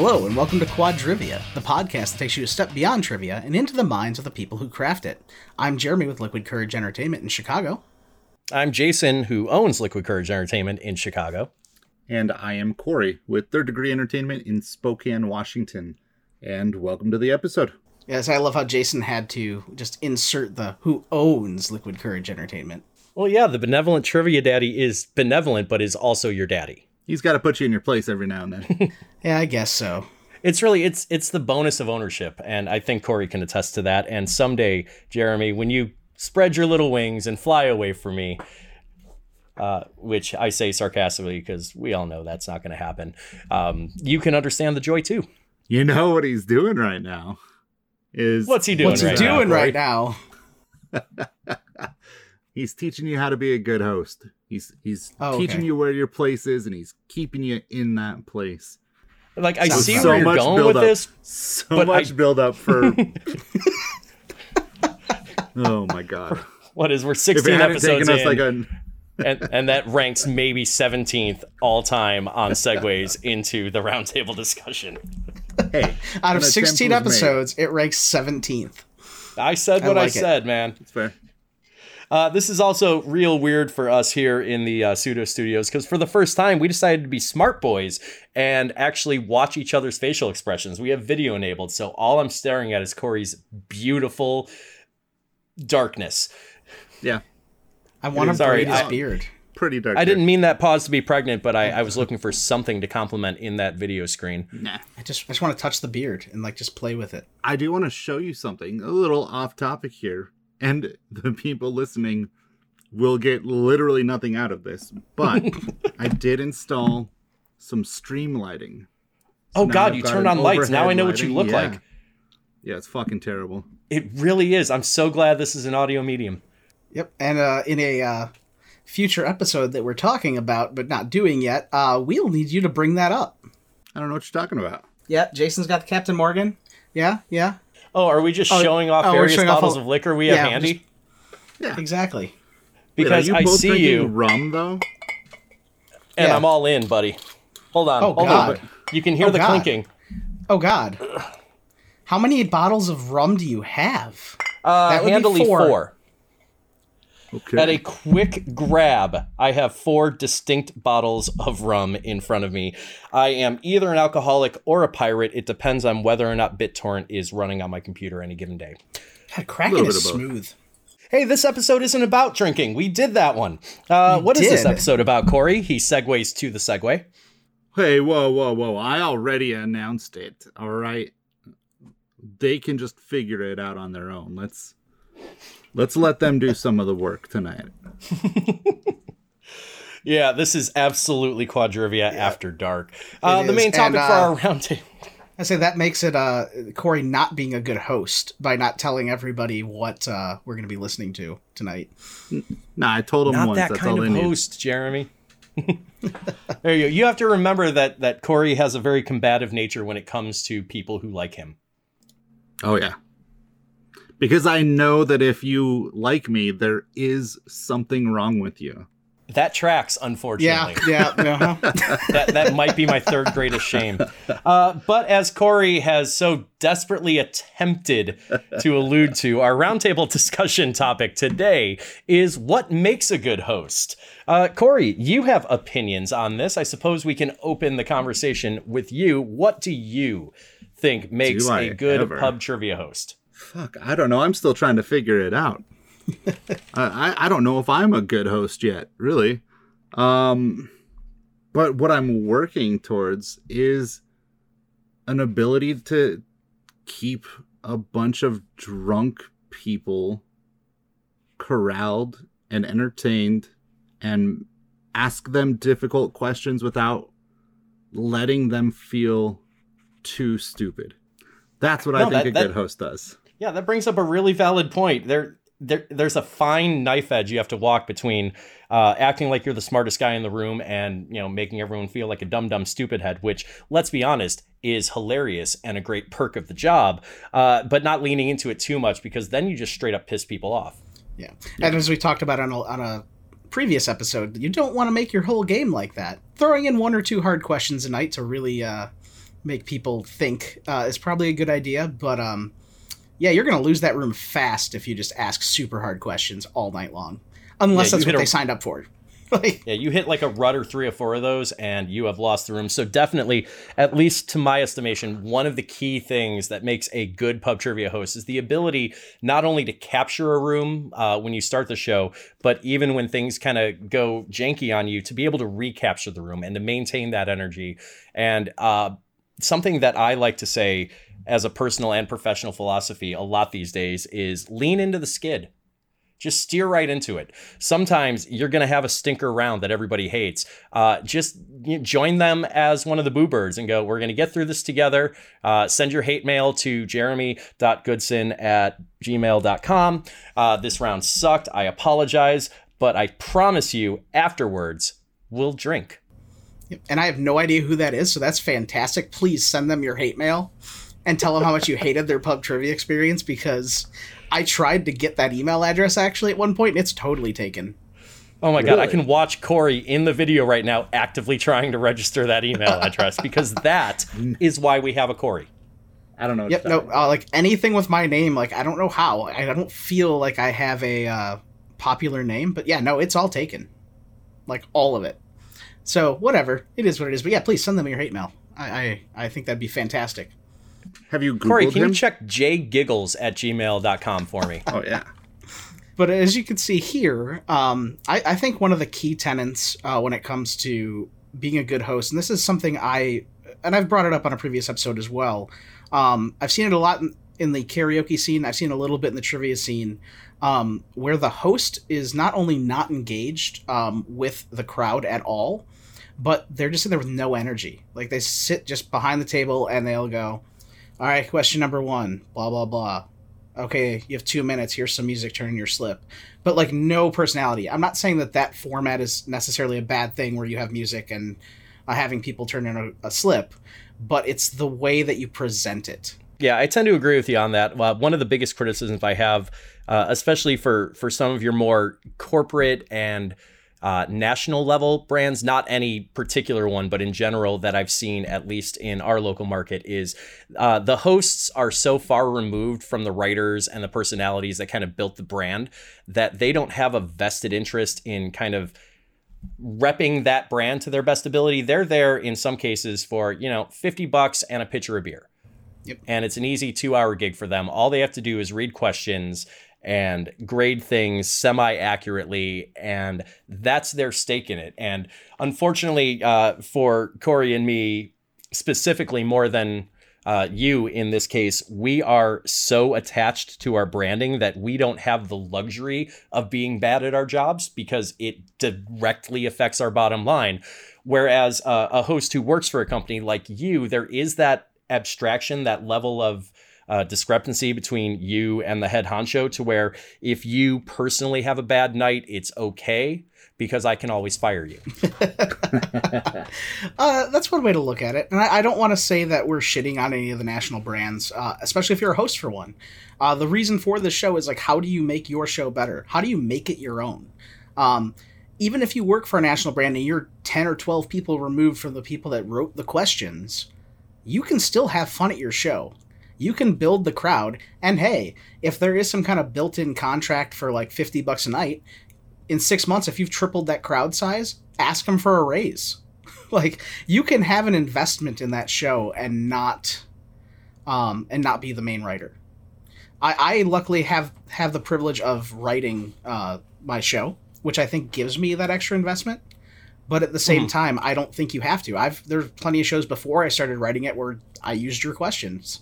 Hello, and welcome to Quadrivia, the podcast that takes you a step beyond trivia and into the minds of the people who craft it. I'm Jeremy with Liquid Courage Entertainment in Chicago. I'm Jason, who owns Liquid Courage Entertainment in Chicago. And I am Corey with Third Degree Entertainment in Spokane, Washington. And welcome to the episode. Yes, I love how Jason had to just insert the who owns Liquid Courage Entertainment. Well, yeah, the benevolent trivia daddy is benevolent, but is also your daddy. He's got to put you in your place every now and then. yeah, I guess so. It's really it's it's the bonus of ownership, and I think Corey can attest to that. And someday, Jeremy, when you spread your little wings and fly away from me, uh, which I say sarcastically because we all know that's not going to happen, um, you can understand the joy too. You know what he's doing right now is what's he doing? What's he doing now, right now? he's teaching you how to be a good host. He's he's Oh, okay. teaching you where your place is, and he's keeping you in that place. Like I Sounds see fun. where So you're much going with up. this, So But much I- build up for. oh my god! what is we're If 16 it hadn't episodes taken us in, like a and, and that ranks maybe 17th all time on segues into the roundtable discussion. hey, Out of 16 was made. episodes, it ranks 17th. I said I what I, like it. said, man. It's fair. Uh, this is also real weird for us here in the uh, pseudo studios because for the first time we decided to be smart boys and actually watch each other's facial expressions. We have video enabled, so all I'm staring at is Corey's beautiful darkness. Yeah, I want to Sorry, braid his beard. pretty dark. I didn't mean that pause to be pregnant, but I, I was looking for something to compliment in that video screen. Nah. I just, I just want to touch the beard and like just play with it. I do want to show you something a little off topic here, and the people listening will get literally nothing out of this. But I did install some stream lighting. Oh God, I've you turned on lights. Now I overhead know what you look Yeah. like. Yeah, it's fucking terrible. It really is. I'm so glad this is an audio medium. Yep. And uh, in a uh, future episode that we're talking about but not doing yet, uh, we'll need you to bring that up. I don't know what you're talking about. Yeah, Jason's got the Captain Morgan. Yeah, yeah, Oh, are we just Oh, showing off oh, various showing off bottles all- of liquor we Yeah, have we're handy? exactly. Because Wait, are I you both see you, rum though. and Yeah. I'm all in, buddy. Hold on, Oh, hold God. on. You can hear Oh, the God. clinking. Oh God, how many bottles of rum do you have? Uh, That would be four. four. Okay. At a quick grab, I have four distinct bottles of rum in front of me. I am either an alcoholic or a pirate. It depends on whether or not BitTorrent is running on my computer any given day. God, Kraken is bit of both. smooth. Hey, this episode isn't about drinking. We did that one. Uh, You what is this episode about, Corey? He segues to the segue. Hey, whoa, whoa, whoa! I already announced it. All right, they can just figure it out on their own. Let's let's let them do some of the work tonight. Yeah, this is absolutely Quadrivia after dark. Uh, the main topic and, for uh, our roundtable. I say that makes it uh, Corey not being a good host by not telling everybody what uh, we're going to be listening to tonight. Nah, I told him Not once. that That's kind all of they need. host, Jeremy. there you go. You have to remember that that Corey has a very combative nature when it comes to people who like him. Oh yeah. Because I know that if you like me, there is something wrong with you. That tracks, unfortunately. yeah, uh-huh. that that might be my third greatest shame. Uh, but as Corey has so desperately attempted to allude to, our roundtable discussion topic today is what makes a good host. Uh, Corey, you have opinions on this. I suppose we can open the conversation with you. What do you think makes Do I a good ever? pub trivia host? Fuck, I don't know. I'm still trying to figure it out. I, I don't know if I'm a good host yet, really. Um, but what I'm working towards is an ability to keep a bunch of drunk people corralled and entertained and ask them difficult questions without letting them feel too stupid. That's what I think that- a that- good host does. Yeah, that brings up a really valid point. There, there, there's a fine knife edge you have to walk between uh, acting like you're the smartest guy in the room and you know making everyone feel like a dumb, dumb, stupid head. Which, let's be honest, is hilarious and a great perk of the job. Uh, but not leaning into it too much because then you just straight up piss people off. yeah. And as we talked about on a, on a previous episode, you don't want to make your whole game like that. Throwing in one or two hard questions a night to really uh, make people think uh, is probably a good idea. But um, yeah, you're gonna lose that room fast if you just ask super hard questions all night long, unless Yeah, that's what hit they signed up for. like, Yeah, you hit like a rudder three or four of those, and you have lost the room. So definitely, at least to my estimation, one of the key things that makes a good pub trivia host is the ability not only to capture a room uh, when you start the show, but even when things kind of go janky on you, to be able to recapture the room and to maintain that energy. And uh, something that I like to say as a personal and professional philosophy a lot these days is lean into the skid. Just steer right into it. Sometimes you're going to have a stinker round that everybody hates. Uh, just join them as one of the boo birds and go, we're going to get through this together. Uh, send your hate mail to jeremy.goodson at gmail.com. Uh, this round sucked. I apologize, but I promise you afterwards, we'll drink. And I have no idea who that is, so that's fantastic. Please send them your hate mail and tell them how much you hated their pub trivia experience because I tried to get that email address actually at one point and it's totally taken. Oh my God, I can watch Corey in the video right now actively trying to register that email address because that is why we have a Corey. I don't know. what Yep, no, uh, like anything with my name, like I don't know how. I don't feel like I have a uh, popular name, but yeah, no, it's all taken, like all of it. So whatever, it is what it is. But yeah, please send them your hate mail. I I, I think that'd be fantastic. Have you Googled Corey, can him? you check jgiggles at gmail.com for me? oh yeah. But as you can see here, um, I, I think one of the key tenets uh, when it comes to being a good host, and this is something I, and I've brought it up on a previous episode as well. Um, I've seen it a lot in, in the karaoke scene. I've seen a little bit in the trivia scene, um, where the host is not only not engaged um, with the crowd at all, but they're just sitting there with no energy. Like they sit just behind the table and they'll go, "All right, question number one, blah blah blah." okay, you have two minutes. Here's some music. Turn in your slip, but like no personality. I'm not saying that that format is necessarily a bad thing where you have music and uh, having people turn in a, a slip, but it's the way that you present it. Yeah, I tend to agree with you on that. One of the biggest criticisms I have, uh, especially for for some of your more corporate and uh, national level brands, not any particular one, but in general that I've seen, at least in our local market, is uh, the hosts are so far removed from the writers and the personalities that kind of built the brand that they don't have a vested interest in kind of repping that brand to their best ability. They're there in some cases for, you know, 50 bucks and a pitcher of beer. Yep. And it's an easy two hour gig for them. All they have to do is read questions and grade things semi accurately. And that's their stake in it. And unfortunately, uh, for Corey and me specifically, more than uh, you in this case, we are so attached to our branding that we don't have the luxury of being bad at our jobs because it directly affects our bottom line. Whereas uh, a host who works for a company like you, there is that abstraction, that level of uh, discrepancy between you and the head honcho to where if you personally have a bad night, it's okay because I can always fire you. Uh, that's one way to look at it. And I, I don't want to say that we're shitting on any of the national brands, uh, especially if you're a host for one. Uh, the reason for this show is like, how do you make your show better? How do you make it your own? Um, even if you work for a national brand and you're 10 or 12 people removed from the people that wrote the questions, you can still have fun at your show. You can build the crowd. And hey, if there is some kind of built in contract for like 50 bucks a night, in six months, if you've tripled that crowd size, ask them for a raise. like you can have an investment in that show and not um, and not be the main writer. I, I luckily have have the privilege of writing uh, my show, which I think gives me that extra investment. But at the same time, I don't think you have to. I've there's plenty of shows before I started writing it where I used your questions.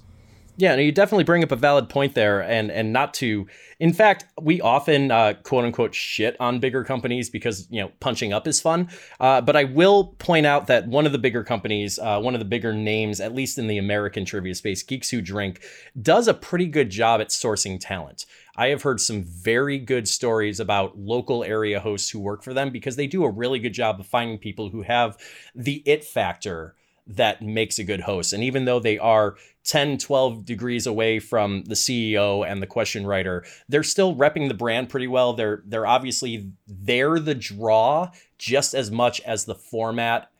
Yeah, no, you definitely bring up a valid point there, and and not to. In fact, we often uh, quote unquote shit on bigger companies because you know punching up is fun. Uh, but I will point out that one of the bigger companies, uh, one of the bigger names, at least in the American trivia space, Geeks Who Drink, does a pretty good job at sourcing talent. I have heard some very good stories about local area hosts who work for them because they do a really good job of finding people who have the it factor that makes a good host. And even though they are 10, 12 degrees away from the CEO and the question writer, they're still repping the brand pretty well. They're they're obviously they're the draw just as much as the format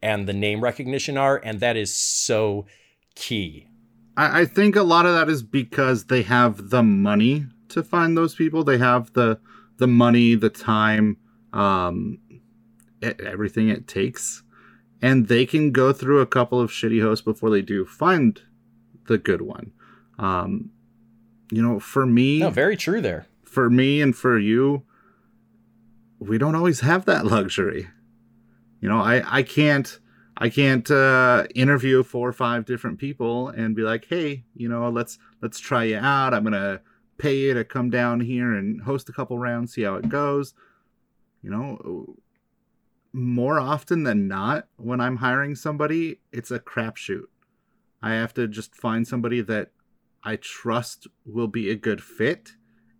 and the name recognition are, and that is so key. I, I think a lot of that is because they have the money to find those people. They have the the money, the time, um, everything it takes, and they can go through a couple of shitty hosts before they do find the good one. Um, you know, for me, no, very true there. For me and for you, we don't always have that luxury. You know, I I can't I can't uh, interview four or five different people and be like, hey, you know, let's let's try you out. I'm gonna pay you to come down here and host a couple rounds, see how it goes. You know, more often than not, when I'm hiring somebody, it's a crapshoot. I have to just find somebody that I trust will be a good fit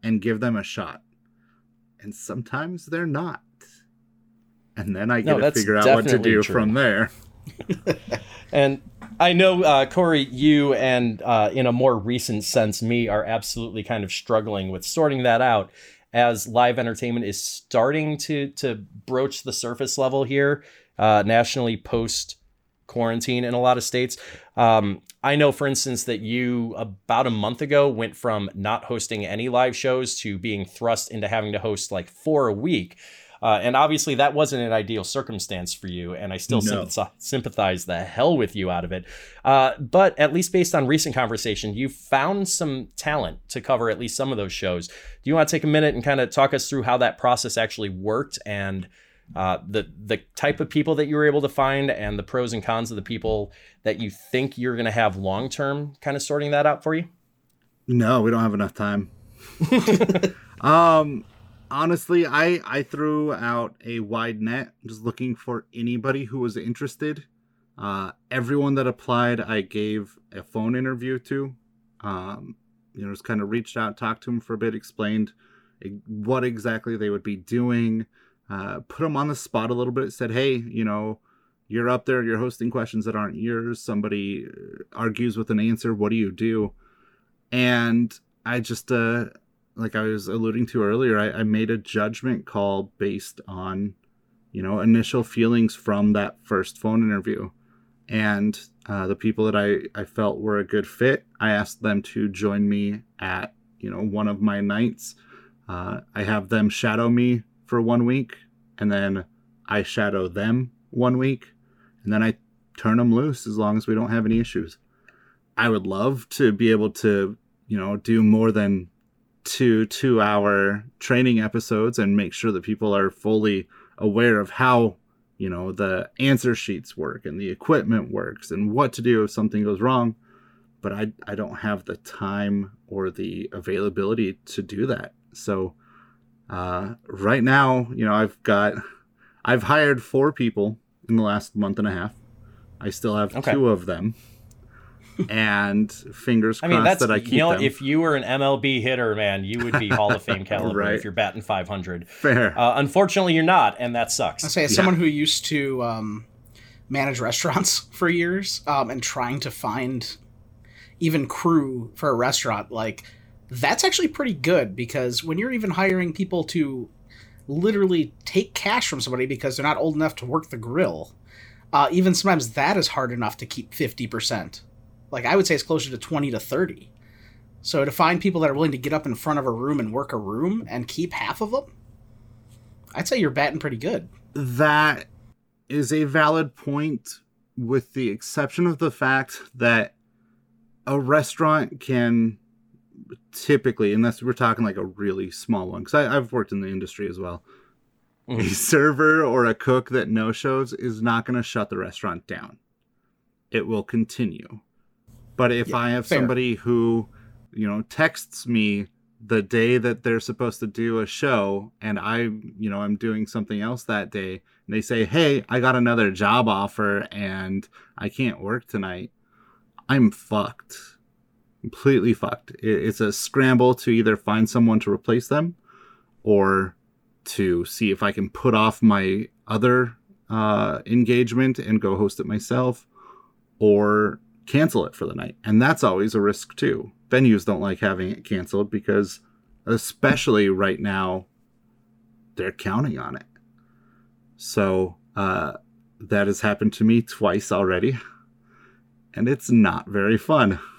and give them a shot. And sometimes they're not. And then I get no, to figure out what to do true. from there. and I know, uh, Corey, you and uh, in a more recent sense, me are absolutely kind of struggling with sorting that out as live entertainment is starting to to broach the surface level here uh, nationally post quarantine in a lot of states. Um, I know, for instance, that you about a month ago went from not hosting any live shows to being thrust into having to host like four a week. Uh, and obviously, that wasn't an ideal circumstance for you, and I still no. sympathize, sympathize the hell with you out of it. Uh, but at least based on recent conversation, you found some talent to cover at least some of those shows. Do you want to take a minute and kind of talk us through how that process actually worked and uh, the the type of people that you were able to find and the pros and cons of the people that you think you're going to have long term? Kind of sorting that out for you. No, we don't have enough time. um honestly, I I threw out a wide net, just looking for anybody who was interested. Uh, everyone that applied, I gave a phone interview to. Um, you know, just kind of reached out, talked to them for a bit, explained what exactly they would be doing, uh, put them on the spot a little bit. Said, hey, you know, you're up there, you're hosting questions that aren't yours. Somebody uh, argues with an answer. What do you do? And I just uh, like I was alluding to earlier, I, I made a judgment call based on, you know, initial feelings from that first phone interview. And uh, the people that I, I felt were a good fit, I asked them to join me at, you know, one of my nights. Uh, I have them shadow me for one week, and then I shadow them one week, and then I turn them loose as long as we don't have any issues. I would love to be able to, you know, do more than two two hour training episodes and make sure that people are fully aware of how you know the answer sheets work and the equipment works and what to do if something goes wrong but i i don't have the time or the availability to do that so uh, right now you know i've got i've hired four people in the last month and a half i still have okay. two of them and fingers crossed I mean, that's, that I keep you know, them. If you were an MLB hitter, man, you would be Hall of Fame caliber right. if you're batting 500. Fair. Uh, unfortunately, you're not, and that sucks. I say, as yeah. someone who used to um, manage restaurants for years um, and trying to find even crew for a restaurant, like that's actually pretty good because when you're even hiring people to literally take cash from somebody because they're not old enough to work the grill. Uh, even sometimes that is hard enough to keep 50% like I would say it's closer to 20 to 30. So to find people that are willing to get up in front of a room and work a room and keep half of them, I'd say you're batting pretty good. That is a valid point with the exception of the fact that a restaurant can typically, unless we're talking like a really small one, because I've worked in the industry as well, mm. a server or a cook that no shows is not going to shut the restaurant down. It will continue. But if yeah, I have fair. somebody who, you know, texts me the day that they're supposed to do a show and I, you know, I'm doing something else that day and they say, "Hey, I got another job offer and I can't work tonight." I'm fucked. Completely fucked. It's a scramble to either find someone to replace them or to see if I can put off my other uh, engagement and go host it myself or cancel it for the night. And that's always a risk too. Venues don't like having it canceled because, especially right now, they're counting on it. So, uh, that has happened to me twice already, and it's not very fun.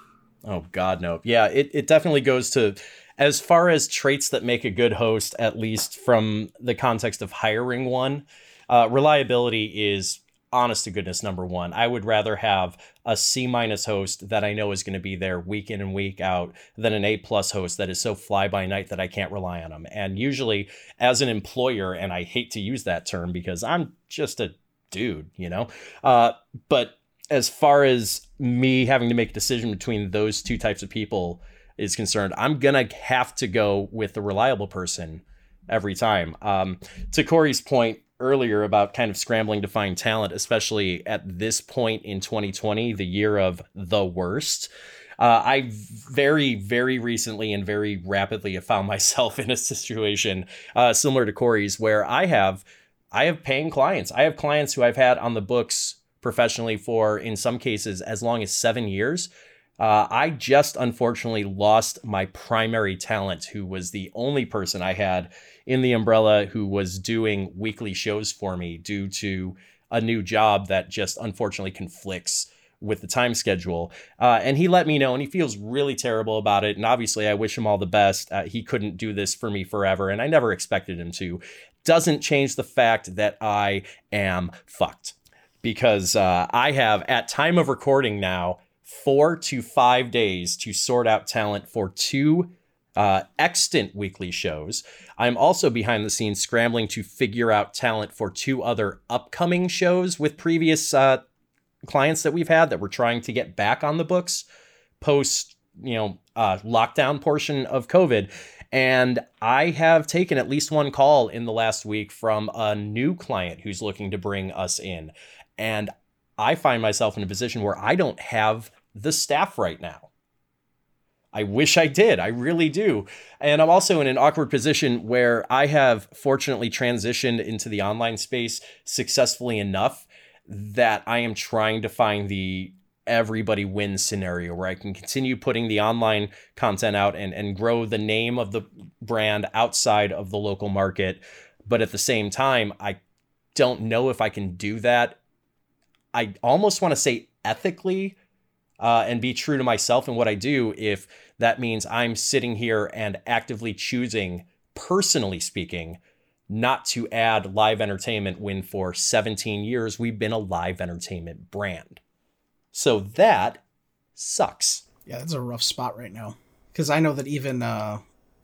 Oh God, no. Yeah, it, it definitely goes to as far as traits that make a good host, at least from the context of hiring one, uh, reliability is honest to goodness number one. I would rather have a C minus host that I know is going to be there week in and week out than an A plus host that is so fly by night that I can't rely on them. And usually, as an employer, and I hate to use that term because I'm just a dude, you know, uh, but as far as me having to make a decision between those two types of people is concerned, I'm gonna have to go with the reliable person every time. Um, to Corey's point earlier about kind of scrambling to find talent, especially at this point in 2020, the year of the worst. Uh, I very, very recently and very rapidly have found myself in a situation uh, similar to Corey's, where I have, I have paying clients. I have clients who I've had on the books professionally for, in some cases, as long as seven years. Uh, I just unfortunately lost my primary talent, who was the only person I had in the umbrella who was doing weekly shows for me due to a new job that just unfortunately conflicts with the time schedule. Uh, and he let me know, and he feels really terrible about it. And obviously, I wish him all the best. Uh, he couldn't do this for me forever, and I never expected him to. Doesn't change the fact that I am fucked because uh, I have, at time of recording now, four to five days to sort out talent for two uh, extant weekly shows. I'm also behind the scenes scrambling to figure out talent for two other upcoming shows with previous uh, clients that we've had that we're trying to get back on the books post, you know, uh, lockdown portion of COVID. And I have taken at least one call in the last week from a new client who's looking to bring us in. And I find myself in a position where I don't have the staff right now. I wish I did. I really do. And I'm also in an awkward position where I have fortunately transitioned into the online space successfully enough that I am trying to find the everybody wins scenario where I can continue putting the online content out and, and grow the name of the brand outside of the local market. But at the same time, I don't know if I can do that I almost want to say ethically uh, and be true to myself and what I do if that means I'm sitting here and actively choosing, personally speaking, not to add live entertainment when for 17 years we've been a live entertainment brand. So that sucks. Yeah, that's a rough spot right now. Because I know that even uh,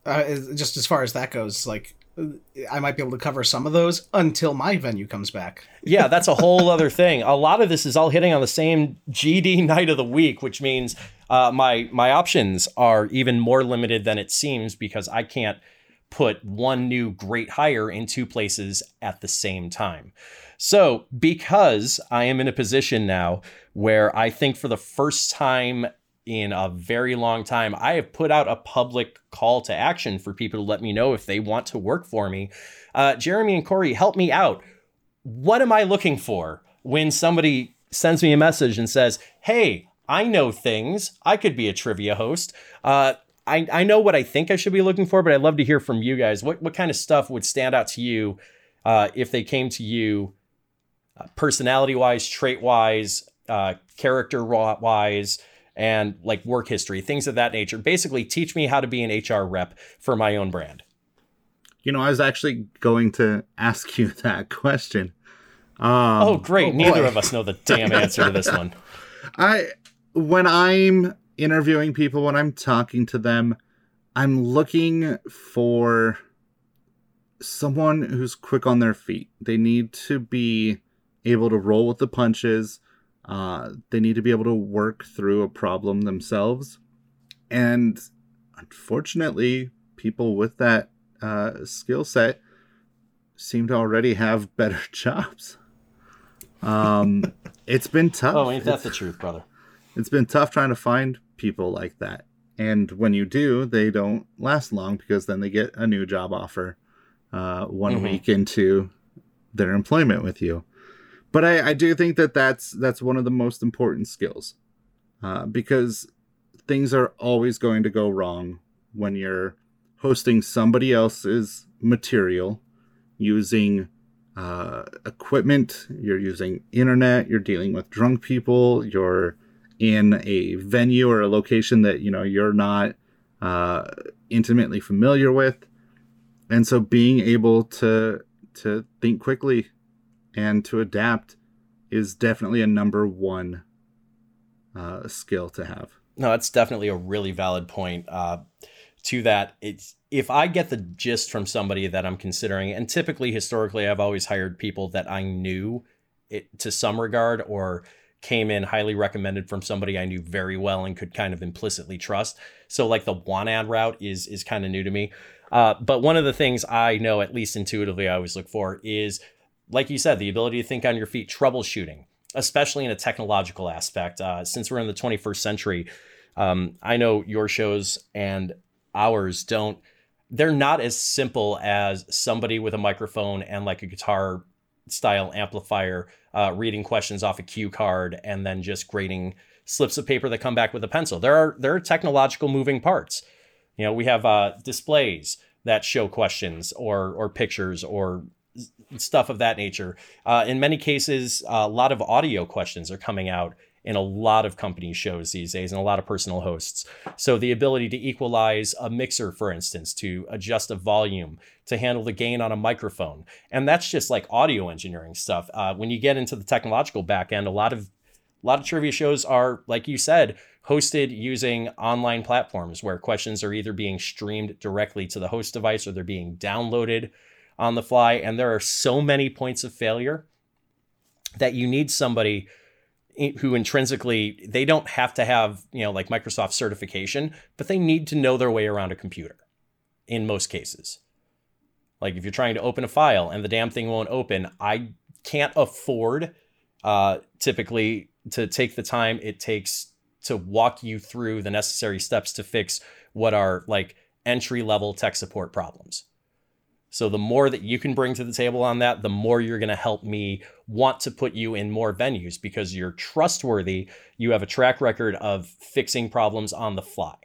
uh, just as far as that goes, like I might be able to cover some of those until my venue comes back. yeah, that's a whole other thing. A lot of this is all hitting on the same GD night of the week, which means uh, my my options are even more limited than it seems because I can't put one new great hire in two places at the same time. So, because I am in a position now where I think for the first time in a very long time. I have put out a public call to action for people to let me know if they want to work for me. Uh, Jeremy and Corey, help me out. What am I looking for when somebody sends me a message and says, Hey, I know things. I could be a trivia host. Uh, I, I know what I think I should be looking for, but I'd love to hear from you guys. What, what kind of stuff would stand out to you uh, if they came to you uh, personality wise, trait wise, uh, character wise? And like work history, things of that nature. Basically, teach me how to be an HR rep for my own brand. You know, I was actually going to ask you that question. Um, oh, great! Oh Neither of us know the damn answer to this one. I when I'm interviewing people, when I'm talking to them, I'm looking for someone who's quick on their feet. They need to be able to roll with the punches. Uh, they need to be able to work through a problem themselves. And unfortunately, people with that uh, skill set seem to already have better jobs. Um, it's been tough. Oh, ain't that it's, the truth, brother? It's been tough trying to find people like that. And when you do, they don't last long because then they get a new job offer uh, one mm-hmm. week into their employment with you but I, I do think that that's that's one of the most important skills uh, because things are always going to go wrong when you're hosting somebody else's material using uh, equipment, you're using internet, you're dealing with drunk people, you're in a venue or a location that you know you're not uh, intimately familiar with, and so being able to to think quickly and to adapt is definitely a number one uh, skill to have. No, that's definitely a really valid point. Uh, to that, it's if I get the gist from somebody that I'm considering, and typically historically, I've always hired people that I knew it to some regard or came in highly recommended from somebody I knew very well and could kind of implicitly trust. So like the one ad route is is kind of new to me. Uh, but one of the things I know, at least intuitively, I always look for is, like you said, the ability to think on your feet, troubleshooting, especially in a technological aspect. Uh, since we're in the 21st century, um, I know your shows and ours don't. They're not as simple as somebody with a microphone and like a guitar style amplifier uh, reading questions off a cue card and then just grading slips of paper that come back with a pencil. There are there are technological moving parts. You know, we have uh, displays that show questions or or pictures or stuff of that nature. Uh, in many cases, a lot of audio questions are coming out in a lot of company shows these days and a lot of personal hosts. So the ability to equalize a mixer, for instance, to adjust a volume, to handle the gain on a microphone, and that's just like audio engineering stuff. Uh, when you get into the technological back end, a lot of a lot of trivia shows are, like you said, hosted using online platforms where questions are either being streamed directly to the host device or they're being downloaded on the fly. And there are so many points of failure that you need somebody who intrinsically they don't have to have you know like microsoft certification but they need to know their way around a computer in most cases like if you're trying to open a file and the damn thing won't open i can't afford uh, typically to take the time it takes to walk you through the necessary steps to fix what are like entry level tech support problems. So the more that you can bring to the table on that, the more you're going to help me want to put you in more venues because you're trustworthy. You have a track record of fixing problems on the fly.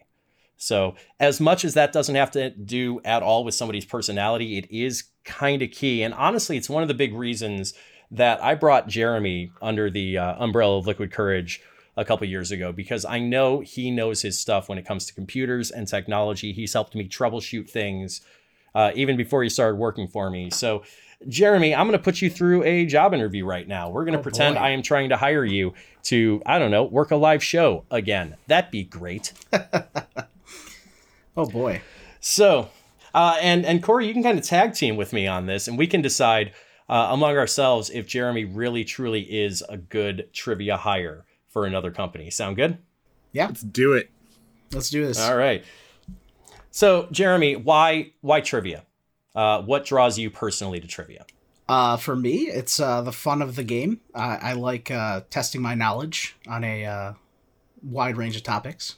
So, as much as that doesn't have to do at all with somebody's personality, it is kind of key. And honestly, it's one of the big reasons that I brought Jeremy under the uh, umbrella of Liquid Courage a couple years ago because I know he knows his stuff when it comes to computers and technology. He's helped me troubleshoot things uh, even before he started working for me. So, Jeremy, I'm going to put you through a job interview right now. We're going to oh, pretend boy. I am trying to hire you to, I don't know, work a live show again. That'd be great. oh boy. So, uh, and and Corey, you can kind of tag team with me on this, and we can decide uh, among ourselves if Jeremy really truly is a good trivia hire for another company. Sound good? Yeah. Let's do it. Let's do this. All right. So, Jeremy, why why trivia? Uh, what draws you personally to trivia? Uh, for me, it's uh, the fun of the game. I like uh, testing my knowledge on a uh, wide range of topics.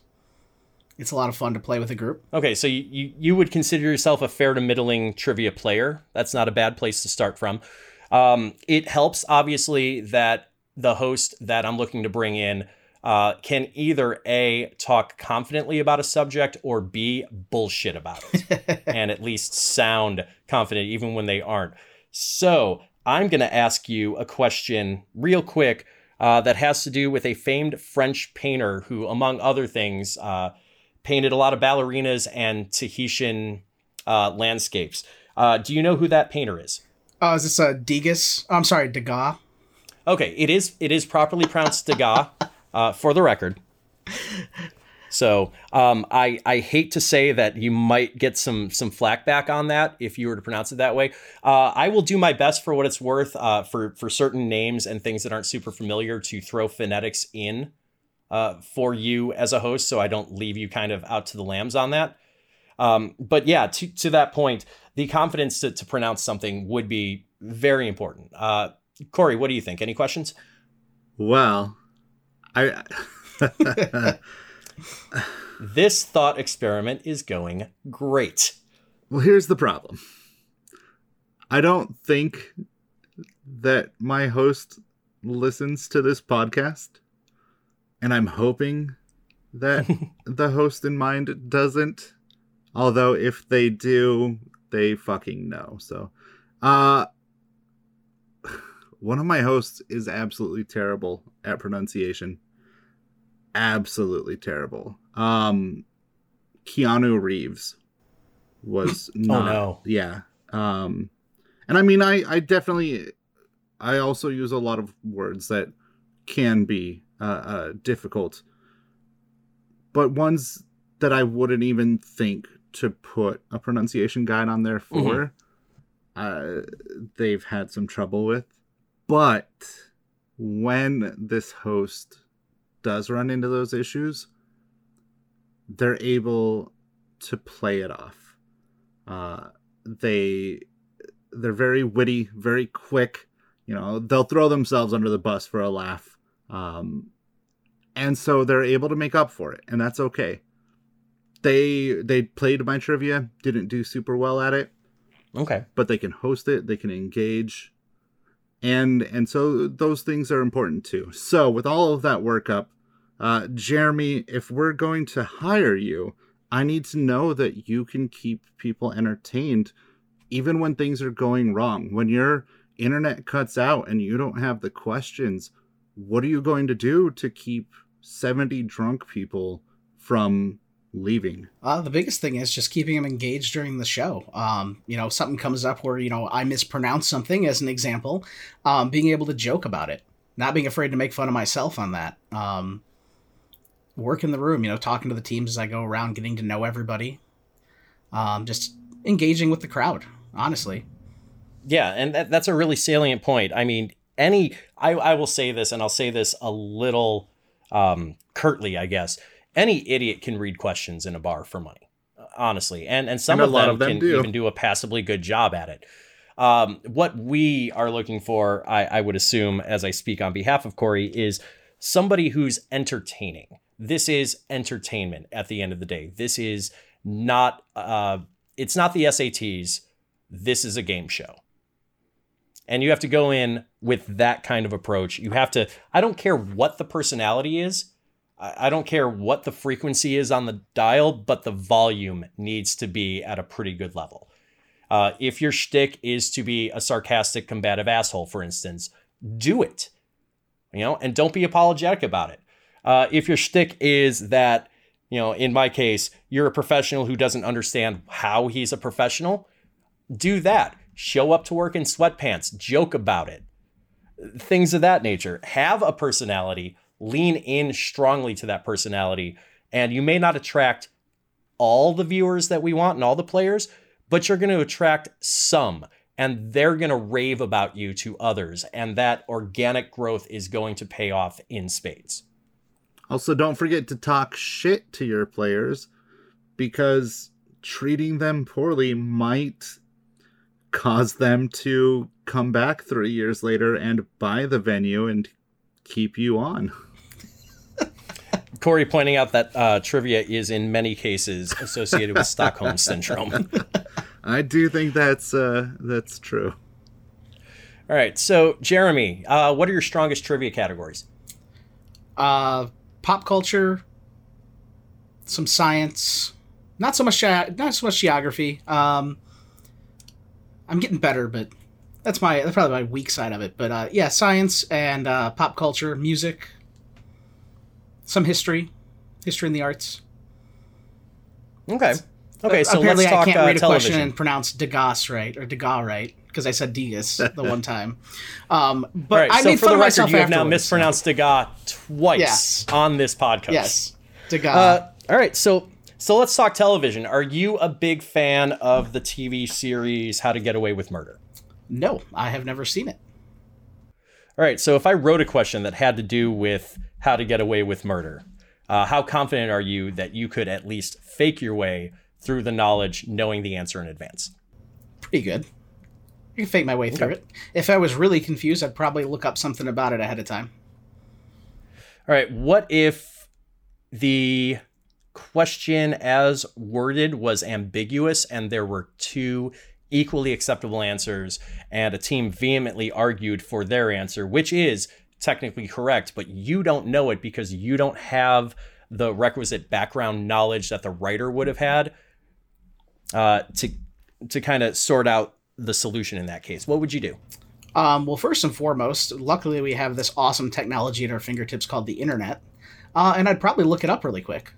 It's a lot of fun to play with a group. Okay, so you, you, you would consider yourself a fair to middling trivia player. That's not a bad place to start from. Um, it helps, obviously, that the host that I'm looking to bring in uh, can either A, talk confidently about a subject or B, bullshit about it and at least sound confident even when they aren't. So I'm going to ask you a question real quick uh, that has to do with a famed French painter who, among other things, uh, painted a lot of ballerinas and Tahitian uh, landscapes. Uh, do you know who that painter is? Oh, is this a uh, Degas? I'm sorry, Degas. Okay, it is it is properly pronounced Degas, uh, for the record. So um, I I hate to say that you might get some some flack back on that if you were to pronounce it that way. Uh, I will do my best for what it's worth uh, for for certain names and things that aren't super familiar to throw phonetics in uh, for you as a host, so I don't leave you kind of out to the lambs on that. Um, but yeah, to to that point, the confidence to, to pronounce something would be very important. Uh, Corey, what do you think? Any questions? Well, I. this thought experiment is going great. Well, here's the problem. I don't think that my host listens to this podcast, and I'm hoping that the host in mind doesn't. Although, if they do, they fucking know. So, uh, one of my hosts is absolutely terrible at pronunciation. Absolutely terrible. Um, Keanu Reeves was not. oh no. Yeah. Um, and I mean, I I definitely, I also use a lot of words that can be uh, uh difficult, but ones that I wouldn't even think to put a pronunciation guide on there for. Uh, they've had some trouble with, but when this host does run into those issues, they're able to play it off. Uh, they they're very witty, very quick. You know, they'll throw themselves under the bus for a laugh, um, and so they're able to make up for it, and that's okay. They they played my trivia, didn't do super well at it, Okay. but they can host it, they can engage, and and so those things are important too. So with all of that workup, uh, Jeremy, if we're going to hire you, I need to know that you can keep people entertained, even when things are going wrong. When your internet cuts out and you don't have the questions, what are you going to do to keep seventy drunk people from leaving? Uh, the biggest thing is just keeping them engaged during the show. Um, you know, something comes up where you know I mispronounce something, as an example, um, being able to joke about it, not being afraid to make fun of myself on that. Um, work in the room, you know, talking to the teams as I go around, getting to know everybody, um, just engaging with the crowd. Honestly, Yeah, and that, that's a really salient point. I mean, any I, I will say this, and I'll say this a little um, curtly, I guess. Any idiot can read questions in a bar for money, honestly, and and some And of them, of them can do. even do a passably good job at it. Um, what we are looking for, I, I would assume, as I speak on behalf of Corey, is somebody who's entertaining. This is entertainment at the end of the day. This is not. Uh, it's not the SATs. This is a game show and you have to go in with that kind of approach. You have to, I don't care what the personality is, I don't care what the frequency is on the dial, but the volume needs to be at a pretty good level. Uh, if your shtick is to be a sarcastic, combative asshole, for instance, do it. You know, and don't be apologetic about it. Uh, if your shtick is that, you know, in my case, you're a professional who doesn't understand how he's a professional, do that. Show up to work in sweatpants, joke about it. Things of that nature. Have a personality, lean in strongly to that personality, and you may not attract all the viewers that we want and all the players, but you're going to attract some and they're going to rave about you to others and that organic growth is going to pay off in spades. Also, don't forget to talk shit to your players because treating them poorly might cause them to come back three years later and buy the venue and keep you on. Corey pointing out that uh, trivia is in many cases associated with Stockholm syndrome. I do think that's uh, that's true. All right, so Jeremy, uh, what are your strongest trivia categories? uh, pop culture, some science, not so much ge- not so much geography. Um, I'm getting better, but that's my that's probably my weak side of it. But uh, yeah, science and uh, pop culture, music, some history, history in the arts. Okay. Okay, so apparently let's talk I can't uh, read a question and pronounce Degas right or Degas right because I said Degas the one time. Um, but right, I so made for fun the of record, myself you have now mispronounced Degas twice Yes. on this podcast. Yes, Degas. Uh, all right, so so let's talk television. Are you a big fan of the TV series How to Get Away with Murder? no, I have never seen it. All right, so if I wrote a question that had to do with how to get away with murder, uh, how confident are you that you could at least fake your way through the knowledge, knowing the answer in advance? pretty good. I can fake my way through Okay. it. If I was really confused, I'd probably look up something about it ahead of time. All right, what if the question as worded was ambiguous and there were two equally acceptable answers and a team vehemently argued for their answer, which is technically correct, but you don't know it because you don't have the requisite background knowledge that the writer would have had uh, to to kind of sort out the solution in that case. What would you do? Um, well, first and foremost, luckily we have this awesome technology at our fingertips called the internet, uh, and I'd probably look it up really quick,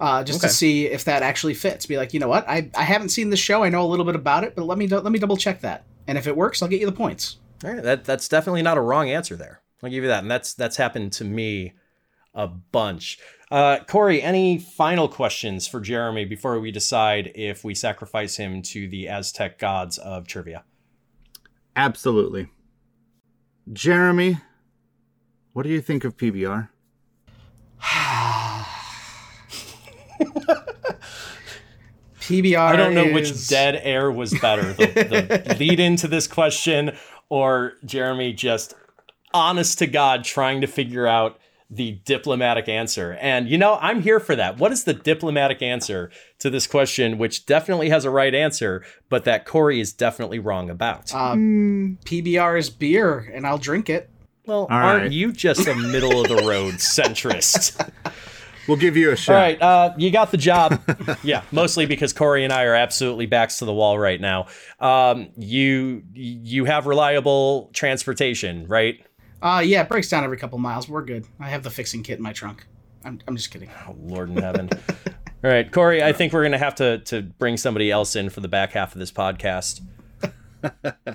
uh, just Okay. to see if that actually fits. Be like, you know what, I, I haven't seen the show, I know a little bit about it, but let me let me double check that, and if it works, I'll get you the points. All right, that that's definitely not a wrong answer there. I'll give you that, and that's that's happened to me a bunch. Uh, Corey, any final questions for Jeremy before we decide if we sacrifice him to the Aztec gods of trivia? Absolutely. Jeremy, what do you think of PBR? PBR. I don't know which dead air was better, the, the lead into this question or Jeremy just honest to God trying to figure out the diplomatic answer. And you know, I'm here for that. What is the diplomatic answer to this question, which definitely has a right answer, but that Corey is definitely wrong about? Uh, PBR is beer, and I'll drink it. well, all aren't right. you just a middle of the road centrist? We'll give you a shot. All right, uh, you got the job. yeah, mostly because Corey and I are absolutely backs to the wall right now. Um, you you have reliable transportation, right? Uh, yeah, it breaks down every couple miles. We're good. I have the fixing kit in my trunk. I'm, I'm just kidding. Oh, Lord in heaven. All right, Corey, I think we're gonna have to to bring somebody else in for the back half of this podcast.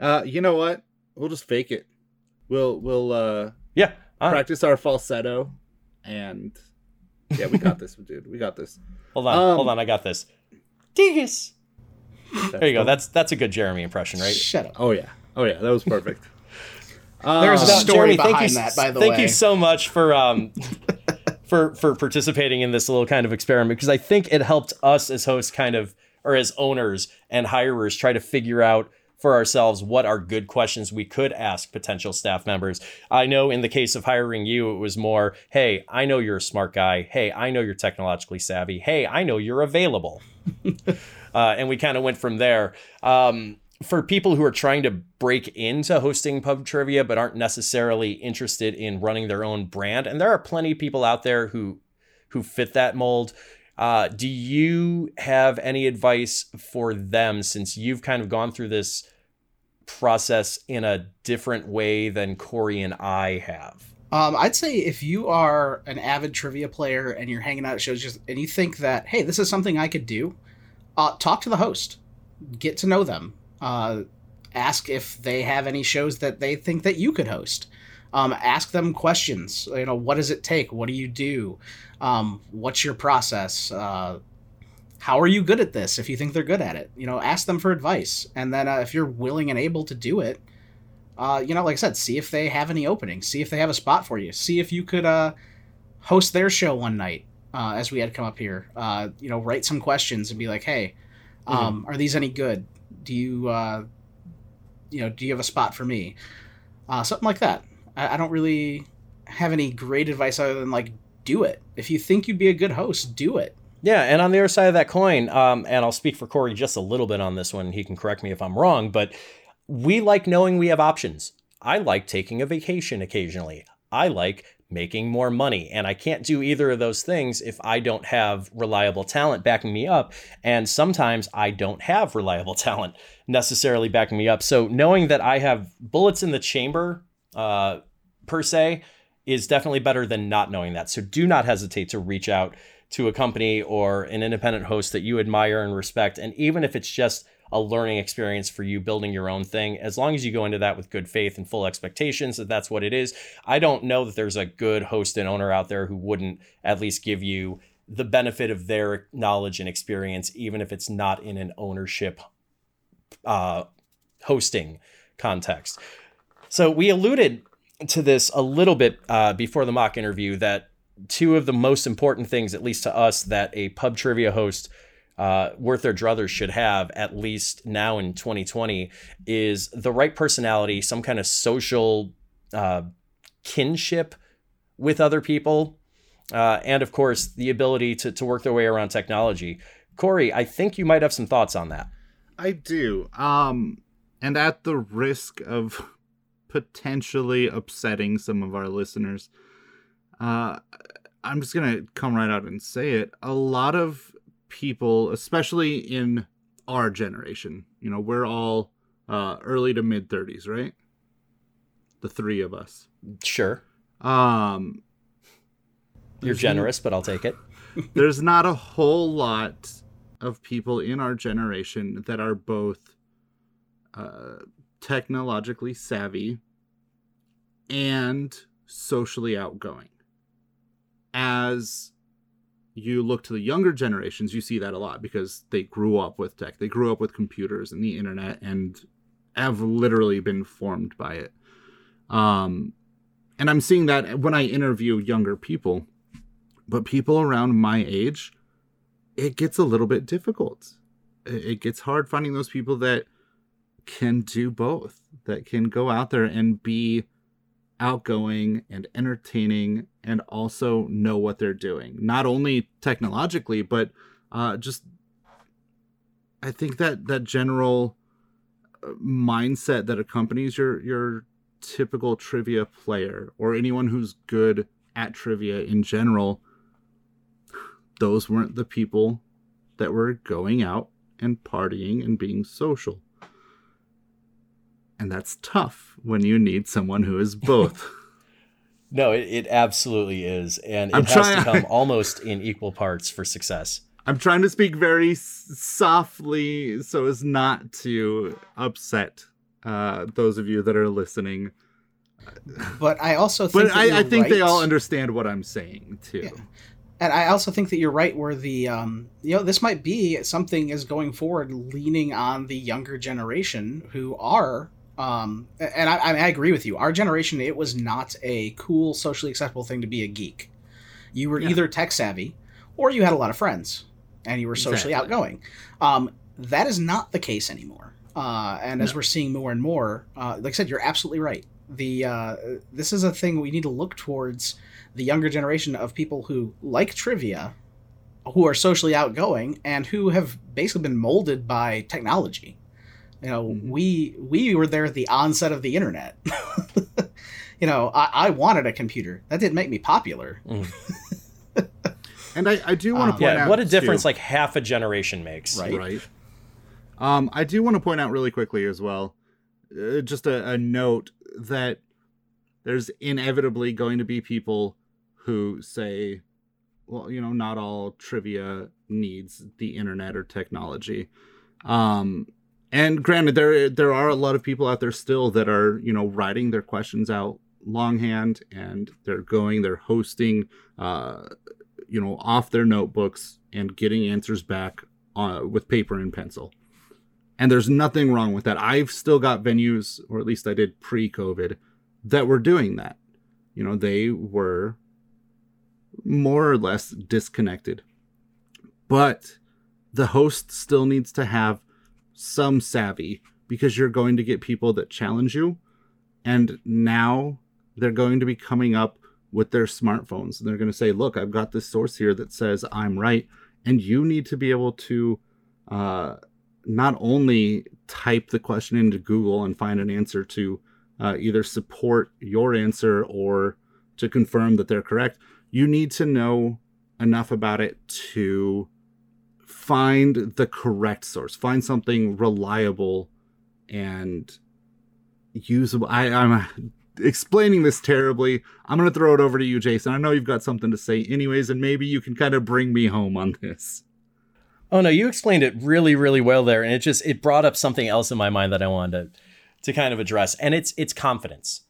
Uh, you know what? We'll just fake it. We'll we'll uh, Yeah, all right, practice our falsetto, and yeah, we got this, dude. We got this. hold on, um, hold on, I got this. Dingus. There you go. That's that's a good Jeremy impression, right? Shut up. Oh yeah. Oh yeah. That was perfect. Uh, There's a No, story thank behind you, that, by the thank way. Thank you so much for um for for participating in this little kind of experiment because I think it helped us as hosts kind of or as owners and hirers try to figure out for ourselves what are good questions we could ask potential staff members. I know in the case of hiring you, it was more, hey, I know you're a smart guy. Hey, I know you're technologically savvy. Hey, I know you're available. uh, and we kind of went from there. Um, for people who are trying to break into hosting pub trivia but aren't necessarily interested in running their own brand, and there are plenty of people out there who who fit that mold. Uh, do you have any advice for them since you've kind of gone through this process in a different way than Corey and I have? Um, I'd say if you are an avid trivia player and you're hanging out at shows, just and you think that hey, this is something I could do, uh, talk to the host, get to know them, uh, ask if they have any shows that they think that you could host. Um, ask them questions. You know, what does it take? What do you do? Um, what's your process? Uh, how are you good at this? If you think they're good at it, you know, ask them for advice. And then uh, if you're willing and able to do it, uh, you know, like I said, see if they have any openings, see if they have a spot for you, see if you could uh, host their show one night uh, as we had come up here. Uh, you know, write some questions and be like, hey, um, are these any good? Do you, uh, you know, do you have a spot for me? Uh, something like that. I, I don't really have any great advice other than like, do it. If you think you'd be a good host, do it. Yeah, and on the other side of that coin, um, and I'll speak for Corey just a little bit on this one. He can correct me if I'm wrong, but we like knowing we have options. I like taking a vacation occasionally. I like making more money, and I can't do either of those things if I don't have reliable talent backing me up. And sometimes I don't have reliable talent necessarily backing me up. So knowing that I have bullets in the chamber, uh, per se, is definitely better than not knowing that. So do not hesitate to reach out to a company or an independent host that you admire and respect. And even if it's just a learning experience for you building your own thing, as long as you go into that with good faith and full expectations that that's what it is, I don't know that there's a good host and owner out there who wouldn't at least give you the benefit of their knowledge and experience, even if it's not in an ownership uh, hosting context. So we alluded to this a little bit uh, before the mock interview that two of the most important things, at least to us, that a pub trivia host uh, worth their druthers should have, at least now in 2020, is the right personality, some kind of social uh, kinship with other people, uh, and of course, the ability to, to work their way around technology. Corey, I think you might have some thoughts on that. I do. Um, and at the risk of potentially upsetting some of our listeners, uh, I'm just gonna come right out and say it. A lot of people, especially in our generation, you know, we're all uh, early to mid 30s, right? The three of us. Sure. Um, You're generous, but I'll take it. there's not a whole lot of people in our generation that are both uh, technologically savvy and socially outgoing. As you look to the younger generations, you see that a lot because they grew up with tech. They grew up with computers and the internet and have literally been formed by it. Um, and I'm seeing that when I interview younger people, but people around my age, it gets a little bit difficult. It gets hard finding those people that can do both, that can go out there and be outgoing and entertaining and also know what they're doing not only technologically but uh, just i think that that general uh, mindset that accompanies your your typical trivia player or anyone who's good at trivia in general those weren't the people that were going out and partying and being social and that's tough when you need someone who is both. no, it, it, absolutely is. And it I'm has trying... to come almost in equal parts for success. I'm trying to speak very softly so as not to upset uh, those of you that are listening. But I also think But I, I, think right. they all understand what I'm saying too. Yeah. And I also think that you're right where the um, you know this might be something is going forward leaning on the younger generation who are um, and I, I, agree with you. Our generation, it was not a cool, socially acceptable thing to be a geek. You were yeah. either tech savvy, or you had a lot of friends, and you were socially exactly. outgoing. Um, that is not the case anymore. Uh, and as we're seeing more and more, uh, like I said, you're absolutely right. The uh, this is a thing we need to look towards the younger generation of people who like trivia, who are socially outgoing, and who have basically been molded by technology. You know, mm-hmm. we we were there at the onset of the internet. you know, I, I, wanted a computer. That didn't make me popular. Mm. and I, I do want to um, point yeah, out what a difference too, like half a generation makes. Right. Right. Um, I do want to point out really quickly as well, uh, just a, a note that there's inevitably going to be people who say, well, you know, not all trivia needs the internet or technology. Um, and granted there there are a lot of people out there still that are you know writing their questions out longhand and they're going they're hosting uh you know off their notebooks and getting answers back uh, with paper and pencil. And there's nothing wrong with that. I've still got venues or at least i did pre-covid that were doing that. You know they were more or less disconnected. But the host still needs to have some savvy because you're going to get people that challenge you. And now they're going to be coming up with their smartphones and they're going to say, Look, I've got this source here that says I'm right. And you need to be able to uh, not only type the question into Google and find an answer to uh, either support your answer or to confirm that they're correct, you need to know enough about it to find the correct source, find something reliable and usable. I, I'm uh, explaining this terribly. I'm going to throw it over to you, Jason. I know you've got something to say, anyways, and maybe you can kind of bring me home on this. Oh no, you explained it really, really well there, and it just it brought up something else in my mind that I wanted to to kind of address, and it's it's confidence.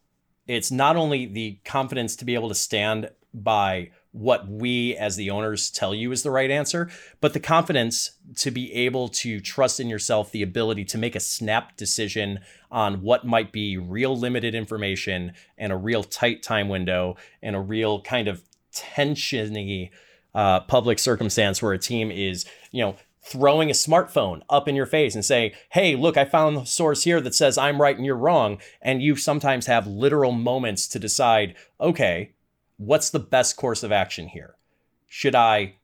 It's not only the confidence to be able to stand by what we as the owners tell you is the right answer, but the confidence to be able to trust in yourself, the ability to make a snap decision on what might be real limited information and a real tight time window and a real kind of tensiony uh, public circumstance where a team is, you know, throwing a smartphone up in your face and say, Hey, look, I found the source here that says I'm right and you're wrong. And you sometimes have literal moments to decide, okay, what's the best course of action here? Should I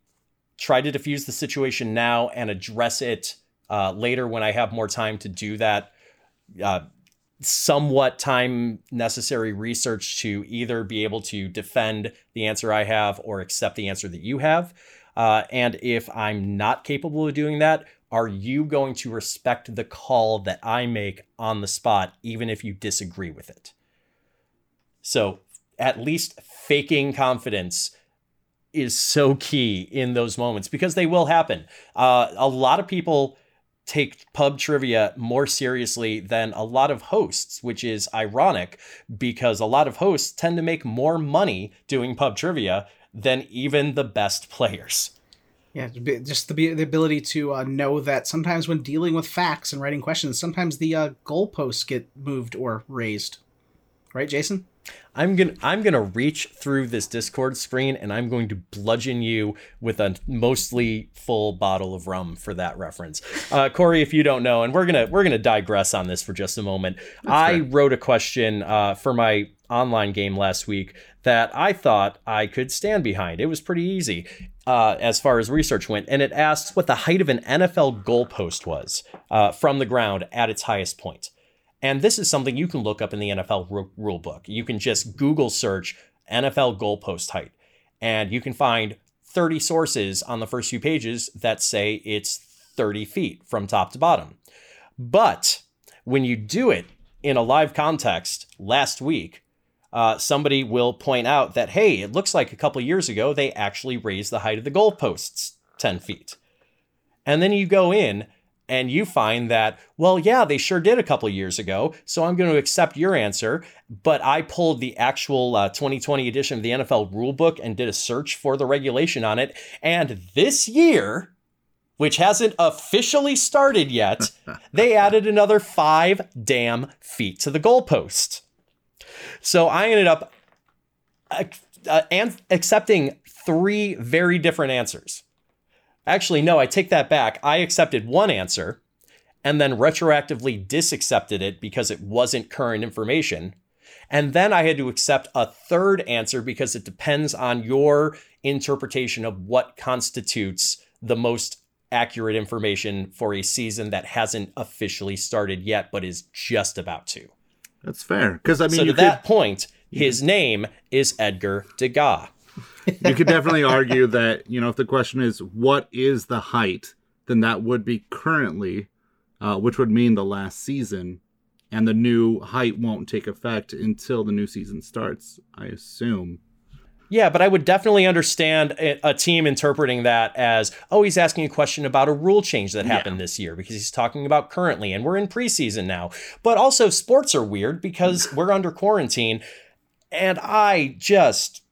try to diffuse the situation now and address it uh, later when I have more time to do that? Uh, somewhat time necessary research to either be able to defend the answer I have or accept the answer that you have. Uh, and if I'm not capable of doing that, are you going to respect the call that I make on the spot, even if you disagree with it? So, at least faking confidence is so key in those moments because they will happen. Uh, a lot of people take pub trivia more seriously than a lot of hosts, which is ironic because a lot of hosts tend to make more money doing pub trivia than even the best players. Yeah, just the the ability to uh, know that sometimes when dealing with facts and writing questions, sometimes the uh, goalposts get moved or raised. Right, Jason? I'm gonna I'm gonna reach through this Discord screen and I'm going to bludgeon you with a mostly full bottle of rum for that reference. Uh, Corey, if you don't know, and we're gonna we're gonna digress on this for just a moment. That's I fair. wrote a question uh, for my online game last week that I thought I could stand behind. It was pretty easy uh, as far as research went, and it asked what the height of an NFL goalpost was uh, from the ground at its highest point. And this is something you can look up in the NFL ru- rule book. You can just Google search NFL goalpost height, and you can find 30 sources on the first few pages that say it's 30 feet from top to bottom. But when you do it in a live context last week, uh, somebody will point out that, hey, it looks like a couple years ago they actually raised the height of the goalposts 10 feet. And then you go in and you find that, well, yeah, they sure did a couple years ago, so I'm going to accept your answer. But I pulled the actual uh, 2020 edition of the NFL rulebook and did a search for the regulation on it. And this year, which hasn't officially started yet, they added another five damn feet to the goalpost. So I ended up uh, uh, accepting three very different answers. Actually, no, I take that back. I accepted one answer and then retroactively disaccepted it because it wasn't current information. And then I had to accept a third answer because it depends on your interpretation of what constitutes the most accurate information for a season that hasn't officially started yet, but is just about to. That's fair. Because I mean, so to could... that point, his name is Edgar Degas you could definitely argue that you know if the question is what is the height, then that would be currently, uh, which would mean the last season, and the new height won't take effect until the new season starts. I assume. Yeah, but I would definitely understand a, team interpreting that as, oh, he's asking a question about a rule change that happened yeah. this year because he's talking about currently and we're in preseason now. But also, sports are weird because we're under quarantine. And I just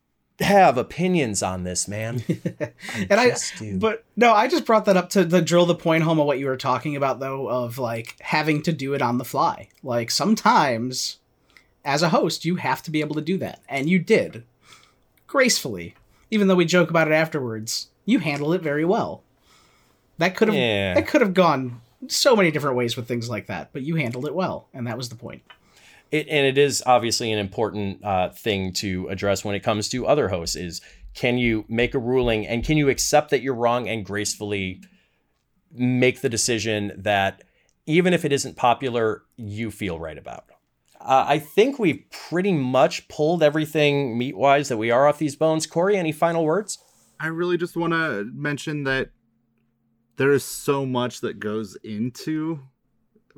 have opinions on this, man. I and I, do. but no, I just brought that up to the drill the point home of what you were talking about, though, of like having to do it on the fly. Like sometimes, as a host, you have to be able to do that, and you did gracefully. Even though we joke about it afterwards, you handled it very well. That could have yeah. that could have gone so many different ways with things like that, but you handled it well, and that was the point it, and it is obviously an important uh, thing to address when it comes to other hosts is can you make a ruling and can you accept that you're wrong and gracefully make the decision that even if it isn't popular you feel right about? Uh, i think we've pretty much pulled everything meat wise that we are off these bones. Corey any final words? I really just want to mention that there is so much that goes into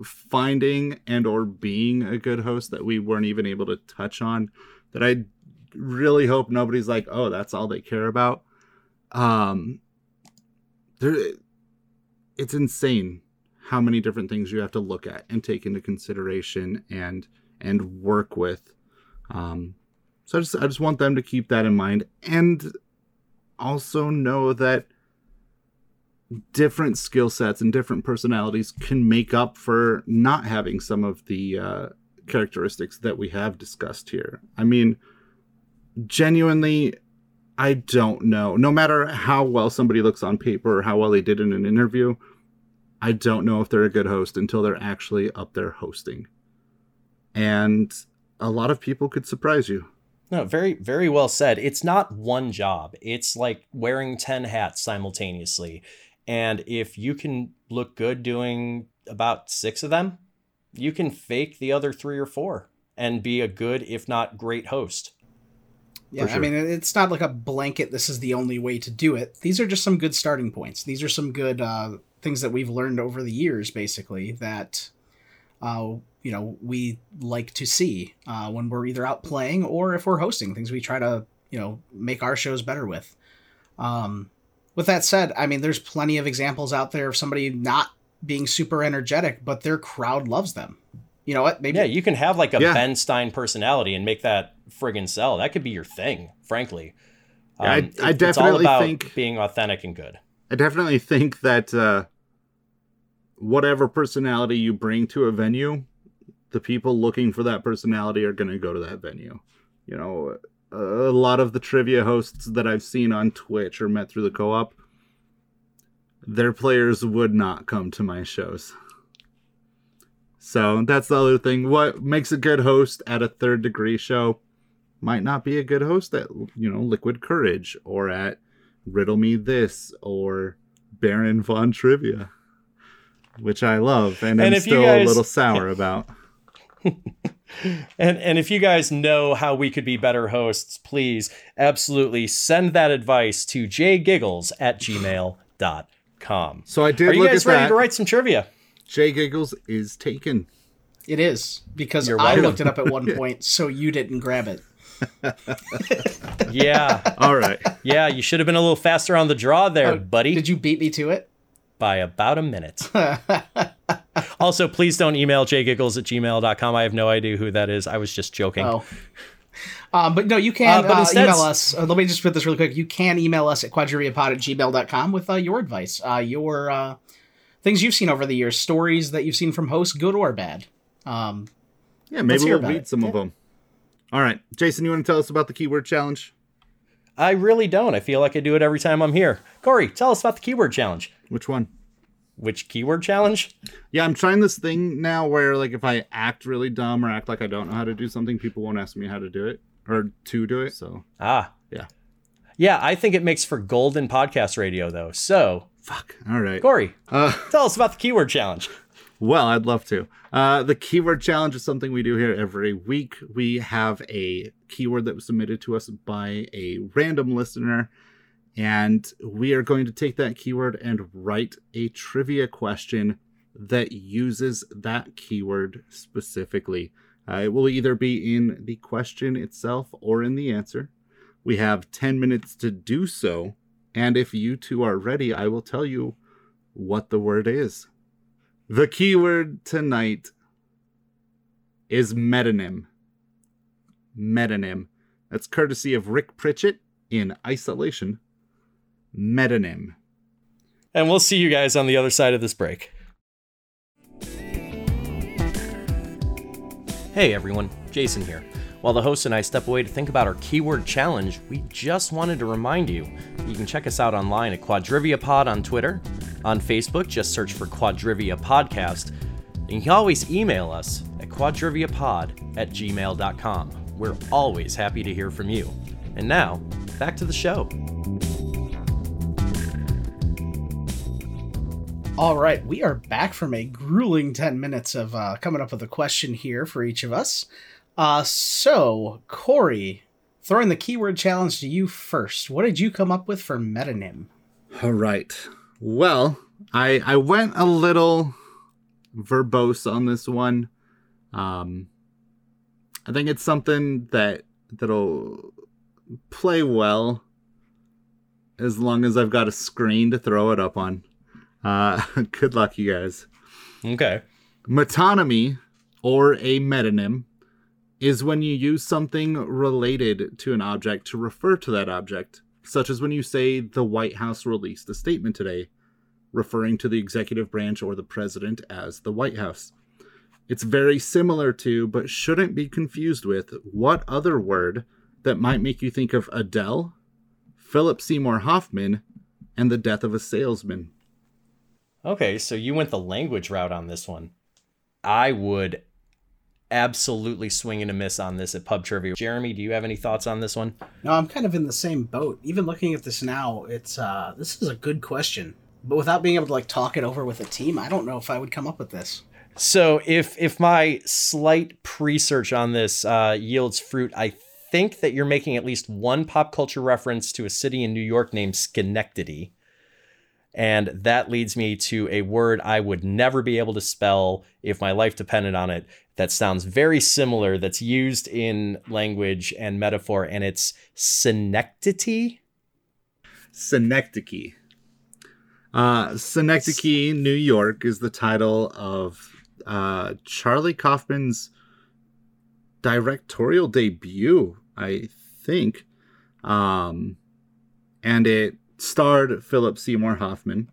finding and or being a good host that we weren't even able to touch on that I really hope nobody's like, "Oh, that's all they care about." Um there it's insane how many different things you have to look at and take into consideration and and work with. Um so I just I just want them to keep that in mind and also know that different skill sets and different personalities can make up for not having some of the uh, characteristics that we have discussed here. I mean, genuinely, I don't know. No matter how well somebody looks on paper or how well they did in an interview, I don't know if they're a good host until they're actually up there hosting. And a lot of people could surprise you. No, very, very well said. It's not one job. It's like wearing 10 hats simultaneously. And if you can look good doing about six of them, you can fake the other three or four and be a good, if not great host. Yeah, sure. I mean, it's not like a blanket, this is the only way to do it. These are just some good starting points. These are some good uh, things that we've learned over the years, basically that uh, you know we like to see uh, when we're either out playing or if we're hosting things we try to you know make our shows better with. Um, with that said, I mean, there's plenty of examples out there of somebody not being super energetic, but their crowd loves them. You know what? Maybe Yeah, you can have like a Yeah. Ben Stein personality and make that friggin' sell. That could be your thing, frankly. Um, Yeah, I- I it- it's all definitely about think- being authentic and good. I definitely think that uh, whatever personality you bring to a venue, the people looking for that personality are going to go to that venue. You know, a lot of the trivia hosts that I've seen on Twitch or met through the co op, their players would not come to my shows. So that's the other thing. What makes a good host at a third degree show might not be a good host at, you know, Liquid Courage or at Riddle Me This or Baron Von Trivia, which I love and, And am still guys- a little sour about. And and if you guys know how we could be better hosts, please absolutely send that advice to jgiggles at gmail.com. So I did Are you look guys at ready that. to write some trivia? Jay Giggles is taken. it is because You're I welcome. looked it up at one point, so you didn't grab it. Yeah. All right. Yeah, you should have been a little faster on the draw there, Oh, buddy. Did you beat me to it? by about a minute. Also, please don't email jgiggles at gmail.com. I have no idea who that is. I was just joking. Oh. Um, but no, you can Uh, but uh, instead- email us. Uh, let me just put this really quick. You can email us at quadriviapod at gmail.com with uh, your advice, uh, your uh, things you've seen over the years, stories that you've seen from hosts, good or bad. Um, Yeah, maybe we'll read it. some of them. All right. Jason, you want to tell us about the keyword challenge? I really don't. I feel like I do it every time I'm here. Corey, tell us about the keyword challenge. Which one? Which keyword challenge? Yeah, I'm trying this thing now where like if I act really dumb or act like I don't know how to do something, people won't ask me how to do it or to do it. So Ah. Yeah. Yeah, I think it makes for golden podcast radio, though. So, fuck. All right. Corey, Uh, tell us about the keyword challenge. Well, I'd love to. Uh, the keyword challenge is something we do here every week. We have a keyword that was submitted to us by a random listener, and we are going to take that keyword and write a trivia question that uses that keyword specifically. Uh, it will either be in the question itself or in the answer. We have 10 minutes to do so, and if you two are ready, I will tell you what the word is. The keyword tonight is metonym. Metonym. That's courtesy of Rick Pritchett in Isolation. Metonym. And we'll see you guys on the other side of this break. Hey everyone, Jason here. While the host and I step away to think about our keyword challenge, we just wanted to remind you you can check us out online at Quadrivia Pod on Twitter. On Facebook, just search for Quadrivia Podcast. And you can always email us at quadriviapod at gmail.com. We're always happy to hear from you. And now, back to the show. All right, we are back from a grueling 10 minutes of uh, coming up with a question here for each of us. Uh, so, Corey, throwing the keyword challenge to you first. What did you come up with for metonym? All right. Well, I I went a little verbose on this one. Um I think it's something that that'll play well as long as I've got a screen to throw it up on. Uh good luck you guys. Okay. Metonymy, or a metonym, is when you use something related to an object to refer to that object, such as when you say the White House released a statement today, referring to the executive branch or the president as the White House. It's very similar to, but shouldn't be confused with, what other word that might make you think of Adele, Philip Seymour Hoffman, and the death of a salesman. Okay, so you went the language route on this one. I would absolutely swing and a miss on this at pub trivia. Jeremy, do you have any thoughts on this one? No, I'm kind of in the same boat. Even looking at this now, it's uh this is a good question. But without being able to like talk it over with a team, I don't know if I would come up with this. So if if my slight pre-search on this uh, yields fruit, I think that you're making at least one pop culture reference to a city in New York named Schenectady. And that leads me to a word I would never be able to spell if my life depended on it. That sounds very similar, that's used in language and metaphor, and it's synecdoche. Synecdoche. Uh, Synecdoche, New York, is the title of uh, Charlie Kaufman's directorial debut, I think. Um, and it starred Philip Seymour Hoffman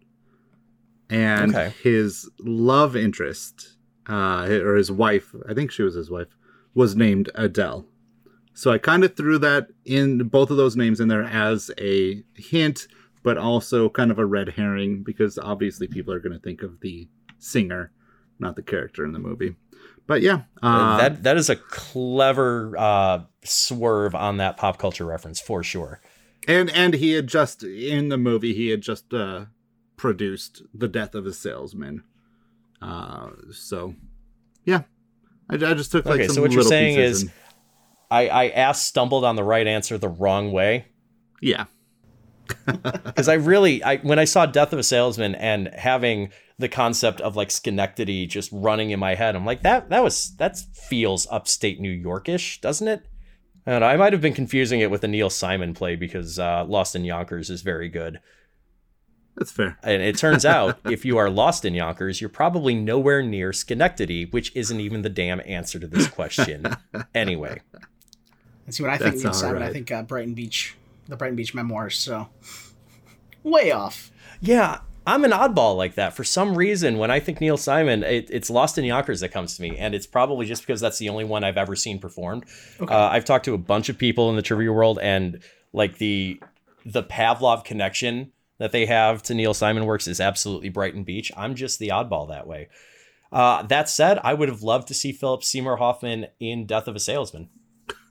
and Okay. his love interest, uh, or his wife, I think she was his wife, was named Adele. So I kind of threw that in both of those names in there as a hint, but also kind of a red herring because obviously people are going to think of the singer, not the character in the movie. But yeah, uh, that that is a clever uh, swerve on that pop culture reference for sure. And and he had just in the movie he had just uh, produced the death of a salesman. Uh, so yeah, I, I just took like Okay, some so what you're saying is- and- I, I asked stumbled on the right answer the wrong way yeah, because I really I when I saw Death of a Salesman and having the concept of like Schenectady just running in my head, I'm like that that was that feels upstate New Yorkish, doesn't it? And I might have been confusing it with a Neil Simon play because uh, Lost in Yonkers is very good. that's fair. And it turns out if you are lost in Yonkers, you're probably nowhere near Schenectady, which isn't even the damn answer to this question. anyway, Let's see what I think That's Neil all Simon. I think uh, Brighton Beach, the Brighton Beach memoirs. So way off. yeah, I'm an oddball like that. For some reason, when I think Neil Simon, it, it's Lost in Yonkers that comes to me, and it's probably just because that's the only one I've ever seen performed. Okay. Uh, I've talked to a bunch of people in the trivia world, and like the the Pavlov connection that they have to Neil Simon works is absolutely Brighton Beach. I'm just the oddball that way. Uh, that said, I would have loved to see Philip Seymour Hoffman in Death of a Salesman.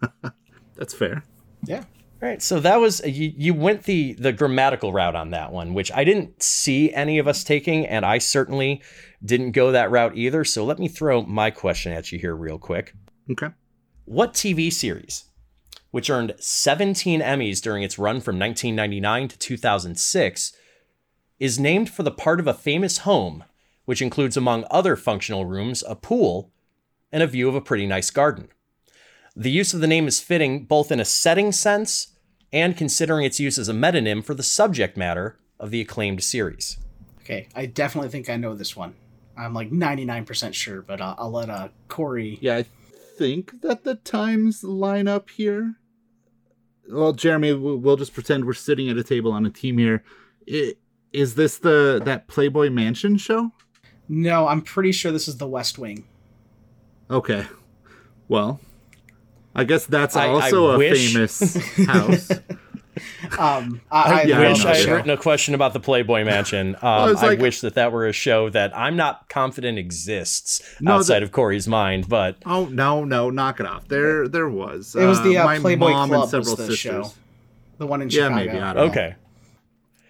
That's fair. Yeah. All right, so that was you. You went the the grammatical route on that one, which I didn't see any of us taking, and I certainly didn't go that route either. So let me throw my question at you here, real quick. Okay. What TV series, which earned 17 Emmys during its run from 1999 to 2006, is named for the part of a famous home, which includes, among other functional rooms, a pool and a view of a pretty nice garden? The use of the name is fitting both in a setting sense and considering its use as a metonym for the subject matter of the acclaimed series. Okay. I definitely think I know this one. I'm like 99% sure, but uh, I'll let uh, Corey. Yeah, I think that the times line up here. Well, Jeremy, we'll we'll just pretend we're sitting at a table on a team here. I- Is this the that Playboy Mansion show? No, I'm pretty sure this is the West Wing. Okay. Well, I guess that's I- I also a wish- famous house. Um, I, I Yeah, I wish know, I had written a question about the Playboy Mansion. Um, I was I wish that that were a show that I'm not confident exists No, outside the- of Corey's mind, but oh no, no, knock it off. There, there was. It was the uh, my Playboy mom Club and several was the sisters. show. The one in Yeah, Chicago. maybe. I don't know.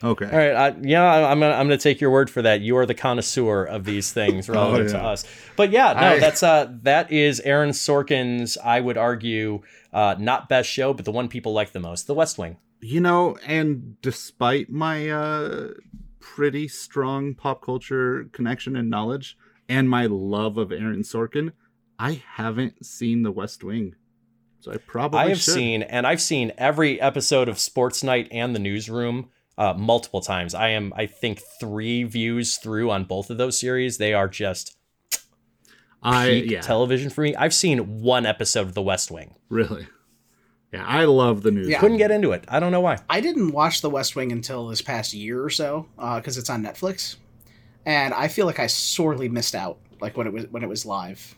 Okay. All right, I, yeah, I'm gonna I'm gonna take your word for that. You are the connoisseur of these things relative to Oh, yeah. us. But yeah, no, I- that's uh that is Aaron Sorkin's. I would argue uh, not best show, but the one people like the most, The West Wing. You know, and despite my uh pretty strong pop culture connection and knowledge and my love of Aaron Sorkin, I haven't seen The West Wing. So I probably I have should. seen, and I've seen every episode of Sports Night and The Newsroom uh, multiple times. I am, I think, three views through on both of those series. They are just I peak yeah, television for me. I've seen one episode of The West Wing. really. Yeah, I love the news. Yeah. Couldn't get into it. I don't know why. I didn't watch The West Wing until this past year or so because it's on Netflix, and I feel like I sorely missed out. Like when it was when it was live.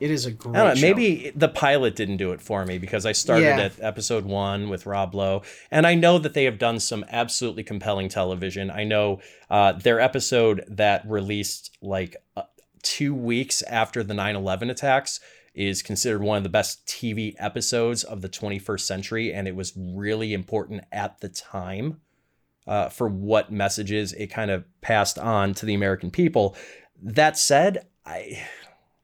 It is a great. I don't know. show. Maybe the pilot didn't do it for me because I started Yeah. at episode one with Rob Lowe, and I know that they have done some absolutely compelling television. I know uh, their episode that released like uh, two weeks after the 9/11 attacks is considered one of the best TV episodes of the 21st century, and it was really important at the time uh, for what messages it kind of passed on to the American people. That said, I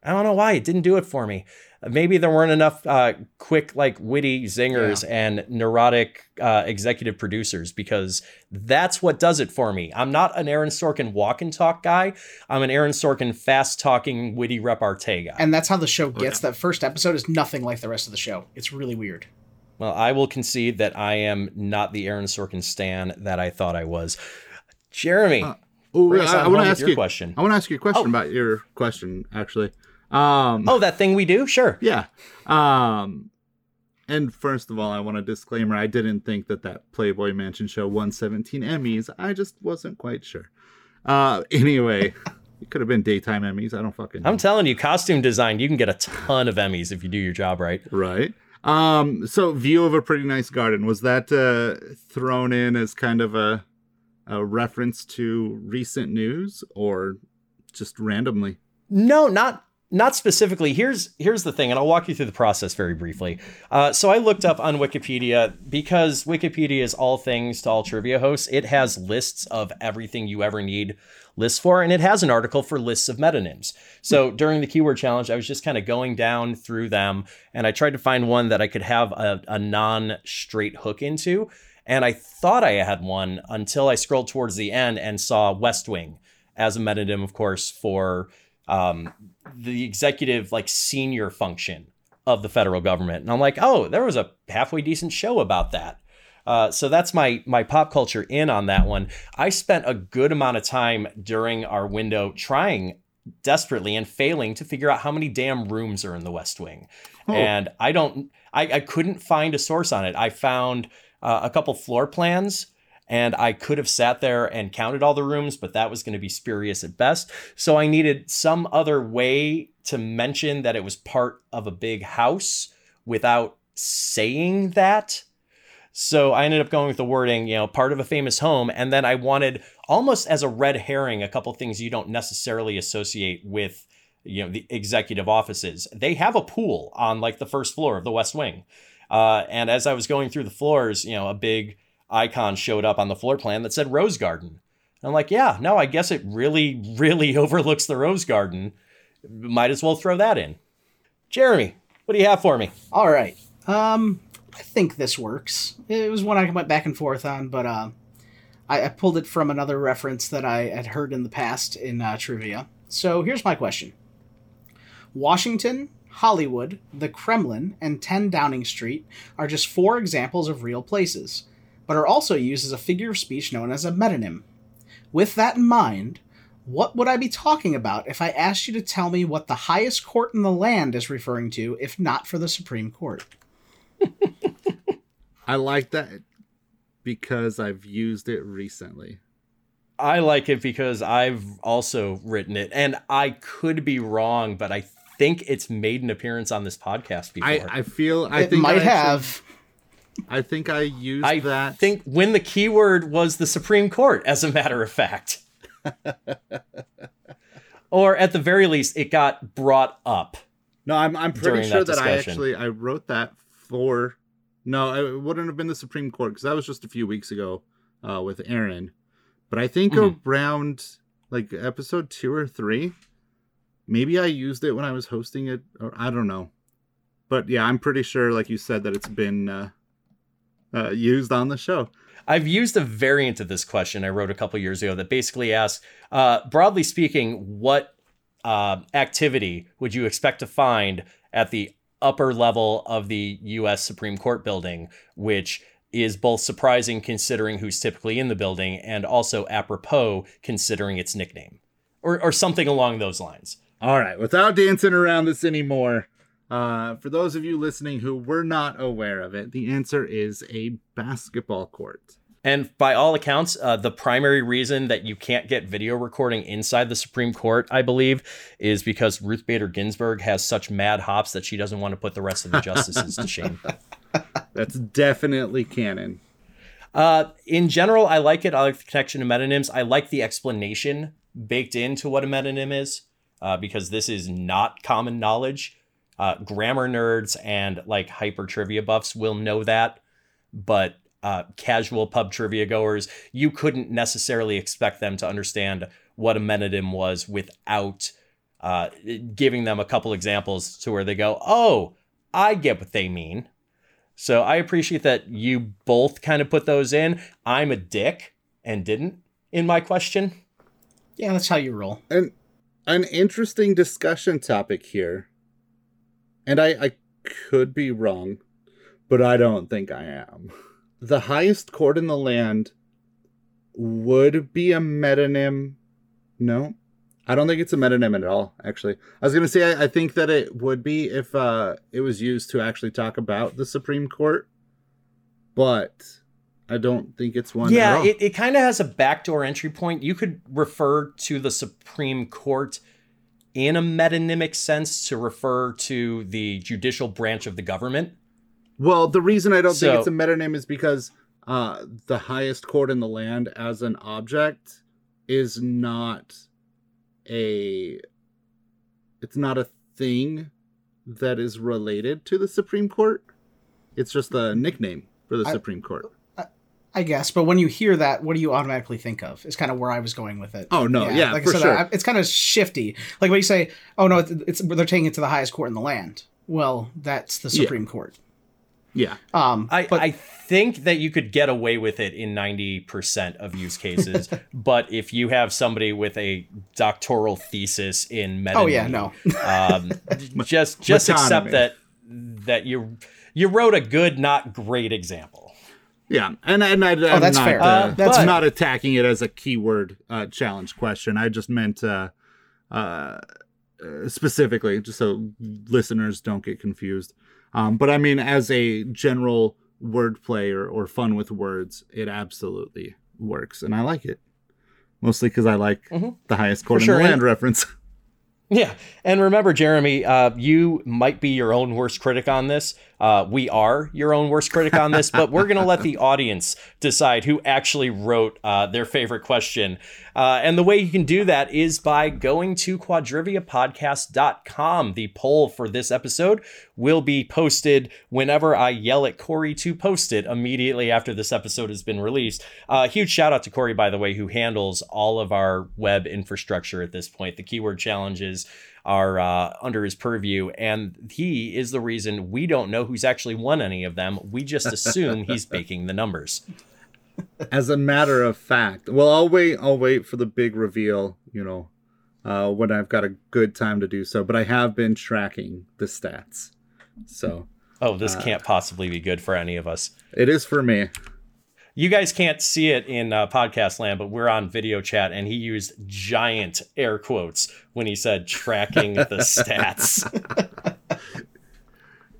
I don't know why it didn't do it for me. maybe there weren't enough uh, quick, like witty zingers yeah. and neurotic uh, executive producers because that's what does it for me. I'm not an Aaron Sorkin walk and talk guy. I'm an Aaron Sorkin fast talking, witty repartee guy. And that's how the show gets. That first episode is nothing like the rest of the show. It's really weird. Well, I will concede that I am not the Aaron Sorkin stan that I thought I was. Jeremy. Uh, oh, I, I want to ask you a question. I want to ask you a question oh. about your question, actually. Um, oh, that thing we do? Sure. Yeah. Um, and first of all, I want a disclaimer. I didn't think that that Playboy Mansion show won 17 Emmys. I just wasn't quite sure. Uh, anyway, it could have been daytime Emmys. I don't fucking. Know. I'm telling you, costume design, you can get a ton of Emmys if you do your job right. Right. Um, so view of a pretty nice garden was that uh, thrown in as kind of a a reference to recent news or just randomly? No, not not specifically. Here's here's the thing, and I'll walk you through the process very briefly. Uh, so I looked up on Wikipedia because Wikipedia is all things to all trivia hosts. It has lists of everything you ever need lists for, and it has an article for lists of metonyms. So during the keyword challenge, I was just kind of going down through them, and I tried to find one that I could have a, a non-straight hook into. And I thought I had one until I scrolled towards the end and saw West Wing as a metonym, of course, for um, the executive, like senior function of the federal government. And I'm like, oh, there was a halfway decent show about that. Uh, so that's my my pop culture in on that one. I spent a good amount of time during our window trying desperately and failing to figure out how many damn rooms are in the West Wing. Oh. And I don't I, I couldn't find a source on it. I found uh, a couple floor plans and I could have sat there and counted all the rooms, but that was going to be spurious at best. So I needed some other way to mention that it was part of a big house without saying that. So I ended up going with the wording, you know, part of a famous home. And then I wanted almost as a red herring a couple things you don't necessarily associate with, you know, the executive offices. They have a pool on like the first floor of the West Wing. Uh, and as I was going through the floors, you know, a big icon showed up on the floor plan that said Rose Garden. And I'm like, yeah, no, I guess it really, really overlooks the Rose Garden. Might as well throw that in. Jeremy, what do you have for me? All right. Um, I think this works. It was one I went back and forth on, but uh, I, I pulled it from another reference that I had heard in the past in uh, trivia. So here's my question Washington Hollywood, the Kremlin, and 10 Downing Street are just four examples of real places, but are also used as a figure of speech known as a metonym. With that in mind, what would I be talking about if I asked you to tell me what the highest court in the land is referring to, if not for the Supreme Court? I like that because I've used it recently. I like it because I've also written it, and I could be wrong, but I think it's made an appearance on this podcast before. I, I feel I it think might I have. I think I used I that. I think when the keyword was the Supreme Court, as a matter of fact. or at the very least, it got brought up. No, I'm I'm pretty sure that, that, I actually I wrote that for. No, it wouldn't have been the Supreme Court because that was just a few weeks ago uh, with Aaron. But I think mm-hmm. around like episode two or three, maybe I used it when I was hosting it, or I don't know. But yeah, I'm pretty sure, like you said, that it's been uh, uh, used on the show. I've used a variant of this question I wrote a couple years ago that basically asks, uh, broadly speaking, what uh, activity would you expect to find at the upper level of the U.S. Supreme Court building, which is both surprising considering who's typically in the building and also apropos considering its nickname, or or something along those lines. All right, without dancing around this anymore, uh, for those of you listening who were not aware of it, the answer is a basketball court. And by all accounts, uh, the primary reason that you can't get video recording inside the Supreme Court, I believe, is because Ruth Bader Ginsburg has such mad hops that she doesn't want to put the rest of the justices to shame. That's definitely canon. Uh, in general, I like it. I like the connection to metonyms. I like the explanation baked into what a metonym is uh, because this is not common knowledge. Uh, grammar nerds and like hyper trivia buffs will know that, but uh, casual pub trivia goers, you couldn't necessarily expect them to understand what a metonym was without uh, giving them a couple examples to where they go, "Oh, I get what they mean." So I appreciate that you both kind of put those in. I'm a dick and didn't in my question. Yeah, that's how you roll. And an interesting discussion topic here. And I, I could be wrong, but I don't think I am. The highest court in the land would be a metonym. No, I don't think it's a metonym at all. Actually, I was gonna say I, I think that it would be if uh, it was used to actually talk about the Supreme Court, but I don't think it's one. Yeah, it, it kind of has a backdoor entry point. You could refer to the Supreme Court in a metonymic sense to refer to the judicial branch of the government. Well, the reason I don't So- think it's a metonym is because uh, the highest court in the land as an object is not a. It's not a thing that is related to the Supreme Court. It's just a nickname for the I- Supreme Court. I guess, but when you hear that, what do you automatically think of? Is kind of where I was going with it. Oh no, yeah, like for I said, sure. I- it's kind of shifty. Like when you say, "Oh no, it's, it's they're taking it to the highest court in the land." Well, that's the Yeah. Supreme Court. yeah, Um, I, but I think that you could get away with it in 90% of use cases. but if you have somebody with a doctoral thesis in metonymy, oh yeah, no, um, just just accept that that you you wrote a good, not great example. Yeah, and and I, I'm Oh, that's not, fair. Uh, Uh, that's but- not attacking it as a keyword uh, challenge question. I just meant uh, uh, uh, specifically, just so listeners don't get confused. Um, but I mean, as a general wordplay or, or fun with words, it absolutely works, and I like it. Mostly because I like Mhm. the highest court For in the sure, land reference. Yeah, and remember, Jeremy, uh, you might be your own worst critic on this. Uh, we are your own worst critic on this, but we're going to let the audience decide who actually wrote uh, their favorite question. Uh, and the way you can do that is by going to quadriviapodcast.com. The poll for this episode will be posted whenever I yell at Corey to post it immediately after this episode has been released. Uh, huge shout out to Corey, by the way, who handles all of our web infrastructure at this point. The keyword challenges are uh, under his purview, and he is the reason we don't know who's actually won any of them. We just assume he's baking the numbers. as a matter of fact, well, I'll wait. I'll wait for the big reveal. You know, uh, when I've got a good time to do so. But I have been tracking the stats, so Oh, this can't possibly be good for any of us. it is for me. You guys can't see it in uh, podcast land, but we're on video chat, and he used giant air quotes when he said tracking the stats.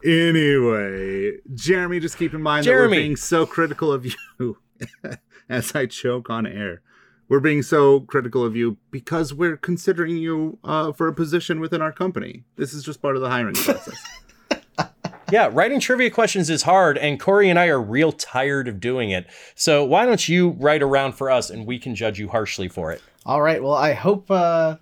Anyway, Jeremy, just keep in mind that Jeremy. we're being so critical of you as I choke on air. We're being so critical of you because we're considering you uh, for a position within our company. This is just part of the hiring process. Yeah, writing trivia questions is hard, and Corey and I are real tired of doing it. So why don't you write around for us, and we can judge you harshly for it? all right. Well, I hope uh,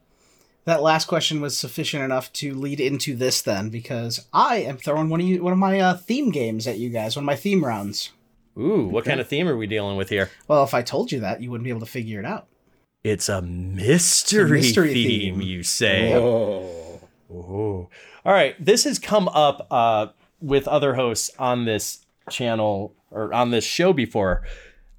that last question was sufficient enough to lead into this then, because I am throwing one of you, one of my uh, theme games at you guys, one of my theme rounds. Ooh, what kind of theme are we dealing with here? Well, if I told you that, you wouldn't be able to figure it out. It's a mystery, mystery theme, theme. you say. oh. All right, this has come up uh, with other hosts on this channel or on this show before.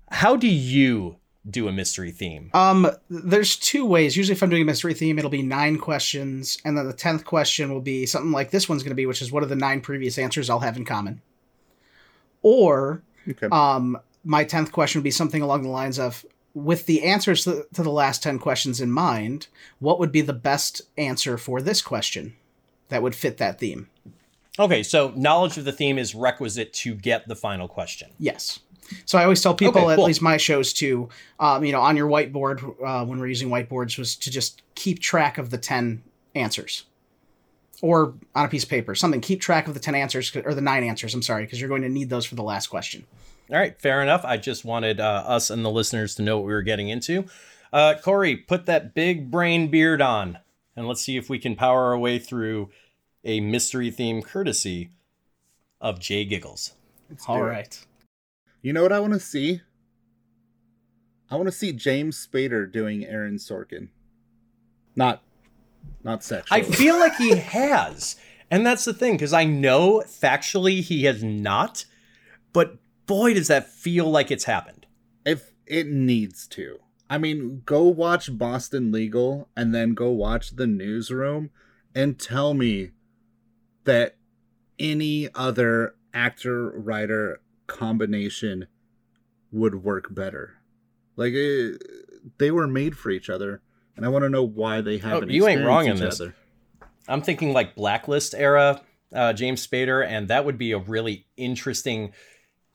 How do you do a mystery theme? Um, there's two ways. Usually, if I'm doing a mystery theme, it'll be nine questions, and then the tenth question will be something like this one's going to be, which is what are the nine previous answers I'll have in common? Or, Okay. um, my tenth question would be something along the lines of, with the answers to, to the last ten questions in mind, what would be the best answer for this question that would fit that theme? Okay, so knowledge of the theme is requisite to get the final question. Yes. So I always tell people, Okay, at least my shows too, um, you know, on your whiteboard uh, when we're using whiteboards, was to just keep track of the ten answers, or on a piece of paper, something. Keep track of the ten answers or the nine answers. I'm sorry, because you're going to need those for the last question. All right, fair enough. I just wanted uh, us and the listeners to know what we were getting into. Uh, Corey, put that big brain beard on, and let's see if we can power our way through a mystery theme courtesy of Jay Giggles. All do it. You know what I want to see? I want to see James Spader doing Aaron Sorkin. Not not sexually. I feel like he has. And that's the thing, because I know factually he has not, but boy, does that feel like it's happened. if it needs to. I mean, go watch Boston Legal and then go watch The Newsroom and tell me that any other actor writer combination would work better. Like eh, they were made for each other, and I want to know why they haven't. Oh, you ain't wrong in this. other. I'm thinking like Blacklist era uh, James Spader, and that would be a really interesting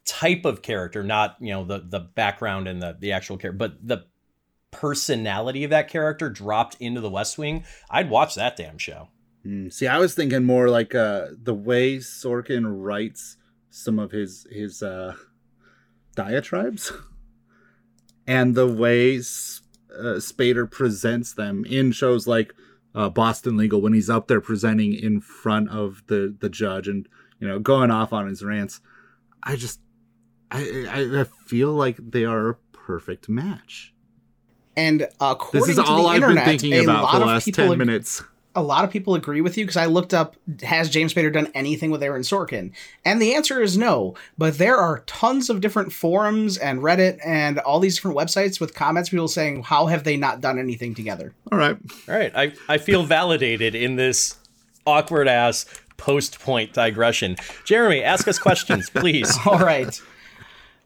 type of character, not you know the the background and the the actual character, but the personality of that character dropped into the West Wing. I'd watch that damn show. Mm, see, I was thinking more like uh, the way Sorkin writes some of his his uh, diatribes, and the way uh, Spader presents them in shows like uh, Boston Legal when he's up there presenting in front of the the judge and you know going off on his rants. I just I I, feel like they are a perfect match. And according This is to all I've internet, been thinking about the last ten ag- minutes. A lot of people agree with you because I looked up has James Spader done anything with Aaron Sorkin? And the answer is no. But there are tons of different forums and Reddit and all these different websites with comments people saying how have they not done anything together? All right. All right, I I feel validated in this awkward ass post point digression. Jeremy, ask us questions, please. All right.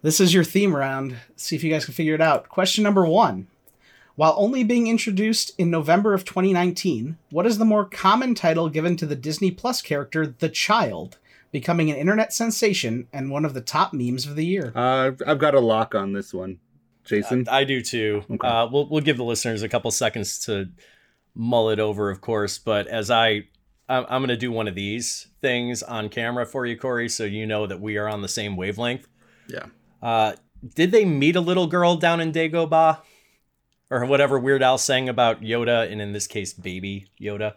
This is your theme round. See if you guys can figure it out. Question number 1. While only being introduced in November of 2019, what is the more common title given to the Disney Plus character The Child, becoming an internet sensation and one of the top memes of the year? Uh, I've- I've got a lock on this one, Jason. I do too. Okay. Uh, we'll we'll give the listeners a couple seconds to mull it over, of course. But as I, I'm, I'm going to do one of these things on camera for you, Corey, so you know that we are on the same wavelength. yeah. Uh, did they meet a little girl down in Dagobah, or whatever Weird Al sang about Yoda, and in this case, Baby Yoda?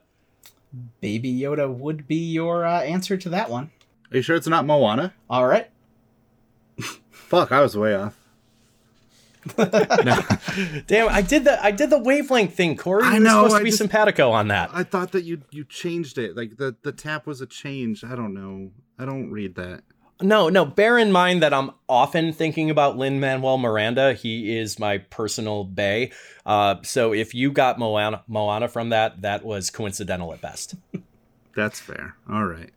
Baby Yoda would be your uh, answer to that one. Are you sure it's not Moana? All right. Fuck, I was way off. Damn, I did the I did the wavelength thing, Corey. I You were know, supposed to I be just- simpatico on that. I thought that you you changed it. Like the the tap was a change. I don't know. I don't read that. No, no. Bear in mind that I'm often thinking about Lin Manuel Miranda. He is my personal bae. Uh, so if you got Moana, Moana from that, that was coincidental at best. That's fair. All right.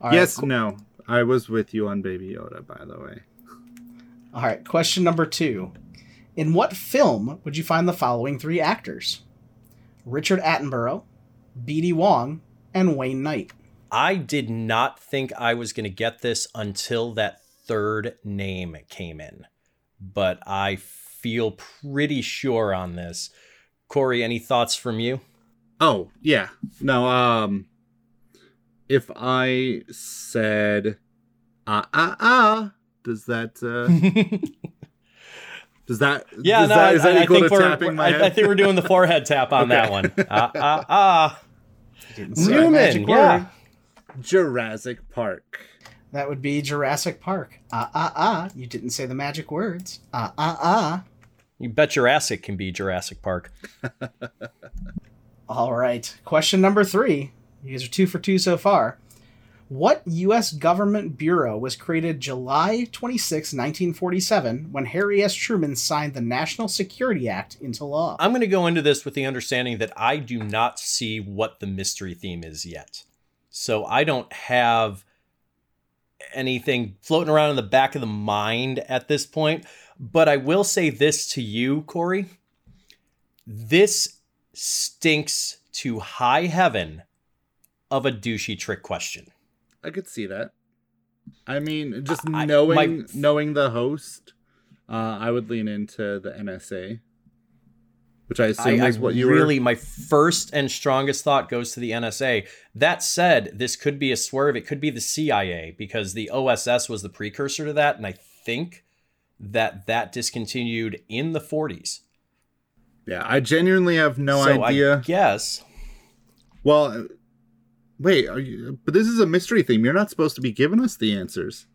All right. yes, no. I was with you on Baby Yoda, by the way. All right. Question number two. In what film would you find the following three actors? Richard Attenborough, B.D. Wong, and Wayne Knight. I did not think I was going to get this until that third name came in, but I feel pretty sure on this. Corey, any thoughts from you? Oh, yeah. No, um if I said ah ah ah, does that uh does that Yeah, does no, that, I, is that I equal think to tapping my head? I think we're doing the forehead tap on that one. Ah, ah, ah. Newman, yeah. Word. Jurassic Park. That would be Jurassic Park. Ah ah ah. You didn't say the magic words. Ah ah ah. You bet Jurassic can be Jurassic Park. All right. Question number three. You guys are two for two so far. What U.S. government bureau was created July 26, 1947, when Harry S. Truman signed the National Security Act into law? I'm going to go into this with the understanding that I do not see what the mystery theme is yet. So I don't have anything floating around in the back of the mind at this point. But I will say this to you, Corey. This stinks to high heaven of a douchey trick question. I could see that. I mean, just I- knowing my- knowing the host, uh, I would lean into the NSA, which I assume I, is I what you really were. my first and strongest thought goes to the NSA. That said, this could be a swerve. It could be the CIA because the OSS was the precursor to that, and I think that that discontinued in the 40s. Yeah, I genuinely have no so idea. I guess Well, uh, wait, are you, but this is a mystery theme. You're not supposed to be giving us the answers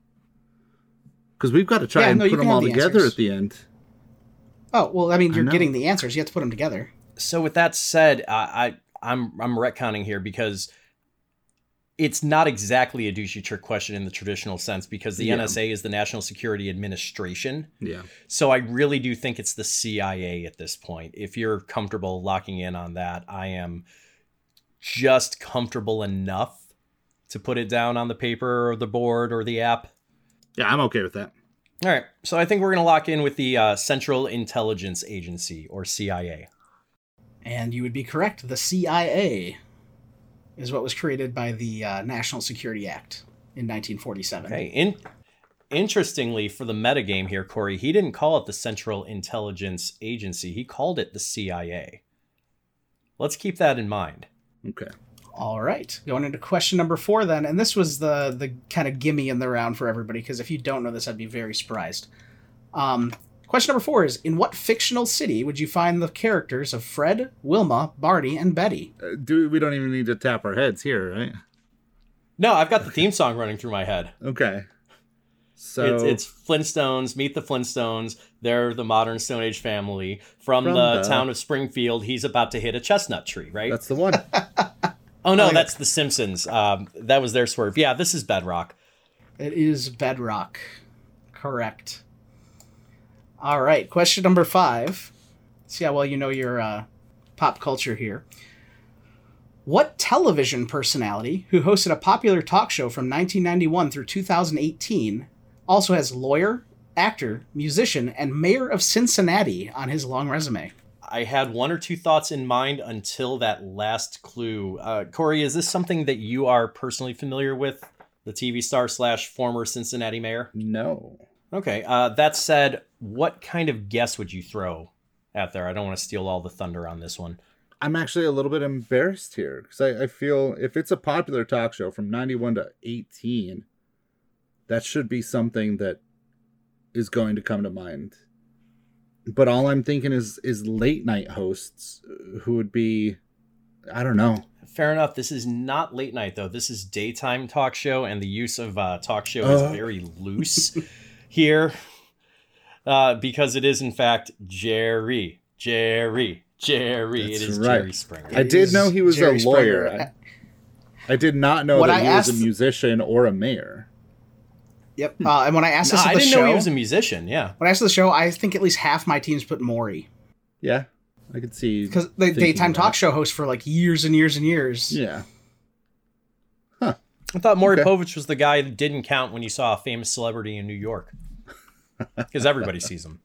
because we've got to try Yeah, and no, put them all the together answers. at the end. Oh, well, I mean, you're know. getting the answers. You have to put them together. so. With that said, I, I I'm I'm retconning here because it's not exactly a douchey trick question in the traditional sense because the Yeah. NSA is the National Security Administration. Yeah. So I really do think it's the CIA at this point. If you're comfortable locking in on that, I am just comfortable enough to put it down on the paper or the board or the app. Yeah, I'm okay with that. All right. So I think we're going to lock in with the uh, Central Intelligence Agency or CIA. And you would be correct. The CIA is what was created by the uh, National Security Act in 1947. Okay. In- interestingly, for the metagame here, Corey, he didn't call it the Central Intelligence Agency. He called it the CIA. Let's keep that in mind. Okay. All right, going into question number four then, and this was the the kind of gimme in the round for everybody because if you don't know this, I'd be very surprised. Um, question number four is: In what fictional city would you find the characters of Fred, Wilma, Barney, and Betty? Uh, do we don't even need to tap our heads here, right? No, I've got the theme song running through my head. Okay. So It's, it's Flintstones. Meet the Flintstones. They're the modern Stone Age family from, From the, the- town of Springfield. He's about to hit a chestnut tree, right? that's the one. oh no, Oh, yeah. that's the Simpsons. Um, that was their swerve. Yeah, this is Bedrock. It is Bedrock. Correct. All right, question number five. See how well you know your uh, pop culture here. What television personality who hosted a popular talk show from 1991 through 2018 also has lawyer, actor, musician, and mayor of Cincinnati on his long resume? I had one or two thoughts in mind until that last clue. Uh, Corey, is this something that you are personally familiar with? The TV star slash former Cincinnati mayor? no. Okay. Uh, that said, what kind of guess would you throw out there? I don't want to steal all the thunder on this one. I'm actually a little bit embarrassed here because I, I feel if it's a popular talk show from 91 to 18, that should be something that is going to come to mind. But all I'm thinking is is late night hosts uh, who would be, I don't know. Fair enough. This is not late night though. This is daytime talk show, and the use of uh, talk show is Uh. very loose here, uh, because it is in fact Jerry, Jerry, Jerry. That's it is right. Jerry Springer. I did know he was Jerry a lawyer. I, I did not know What that I he was a musician or a mayor. Yep. Uh, and when I asked No, this I the didn't show, know he was a musician. Yeah. when I asked the show, I think at least half my teams put Maury Yeah, I could see because the daytime talk show host for like years and years and years. Yeah, Huh. I thought Maury Okay. Povich was the guy that didn't count when you saw a famous celebrity in New York. Because everybody sees him.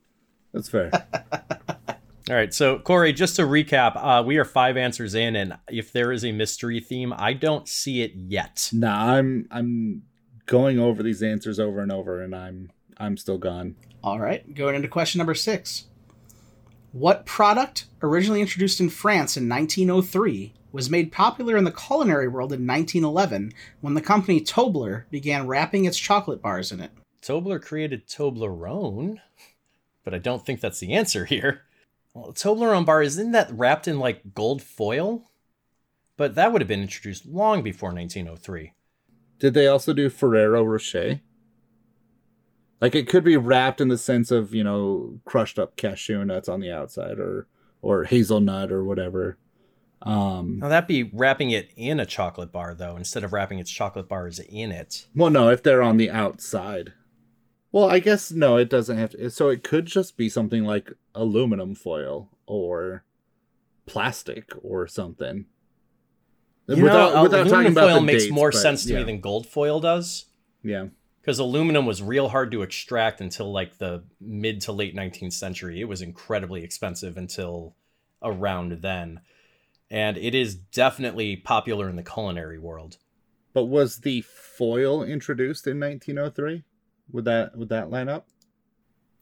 that's fair. All right, so Corey, just to recap, uh, we are five answers in, and if there is a mystery theme, I don't see it yet. nah, I'm I'm going over these answers over and over, and I'm I'm still gone. All right, going into question number six. What product, originally introduced in France in 1903, was made popular in the culinary world in 1911 when the company Tobler began wrapping its chocolate bars in it? Tobler created Toblerone, but I don't think that's the answer here. Well, Toblerone bar isn't that wrapped in like gold foil? But that would have been introduced long before 1903. Did they also do Ferrero Rocher? Like it could be wrapped in the sense of you know crushed up cashew nuts on the outside, or or hazelnut or whatever. Um, Now that'd be wrapping it in a chocolate bar though, instead of wrapping its chocolate bars in it. well, no, if they're on the outside. Well, I guess no, it doesn't have to. So it could just be something like aluminum foil or plastic or something. You know, aluminum foil makes dates, more but sense to yeah, me than gold foil does. yeah. because aluminum was real hard to extract until like the mid to late 19th century. It was incredibly expensive until around then. And it is definitely popular in the culinary world. But was the foil introduced in 1903? Would that would that line up?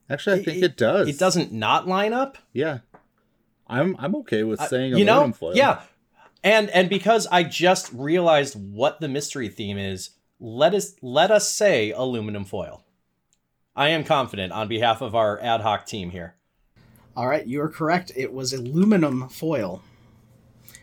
Actually, I think it, does. It doesn't not line up. Yeah, I'm I'm okay with Uh, saying you aluminum know, foil. yeah. And and because I just realized what the mystery theme is, let us let us say aluminum foil. I am confident on behalf of our ad hoc team here. All right, you are correct. It was aluminum foil.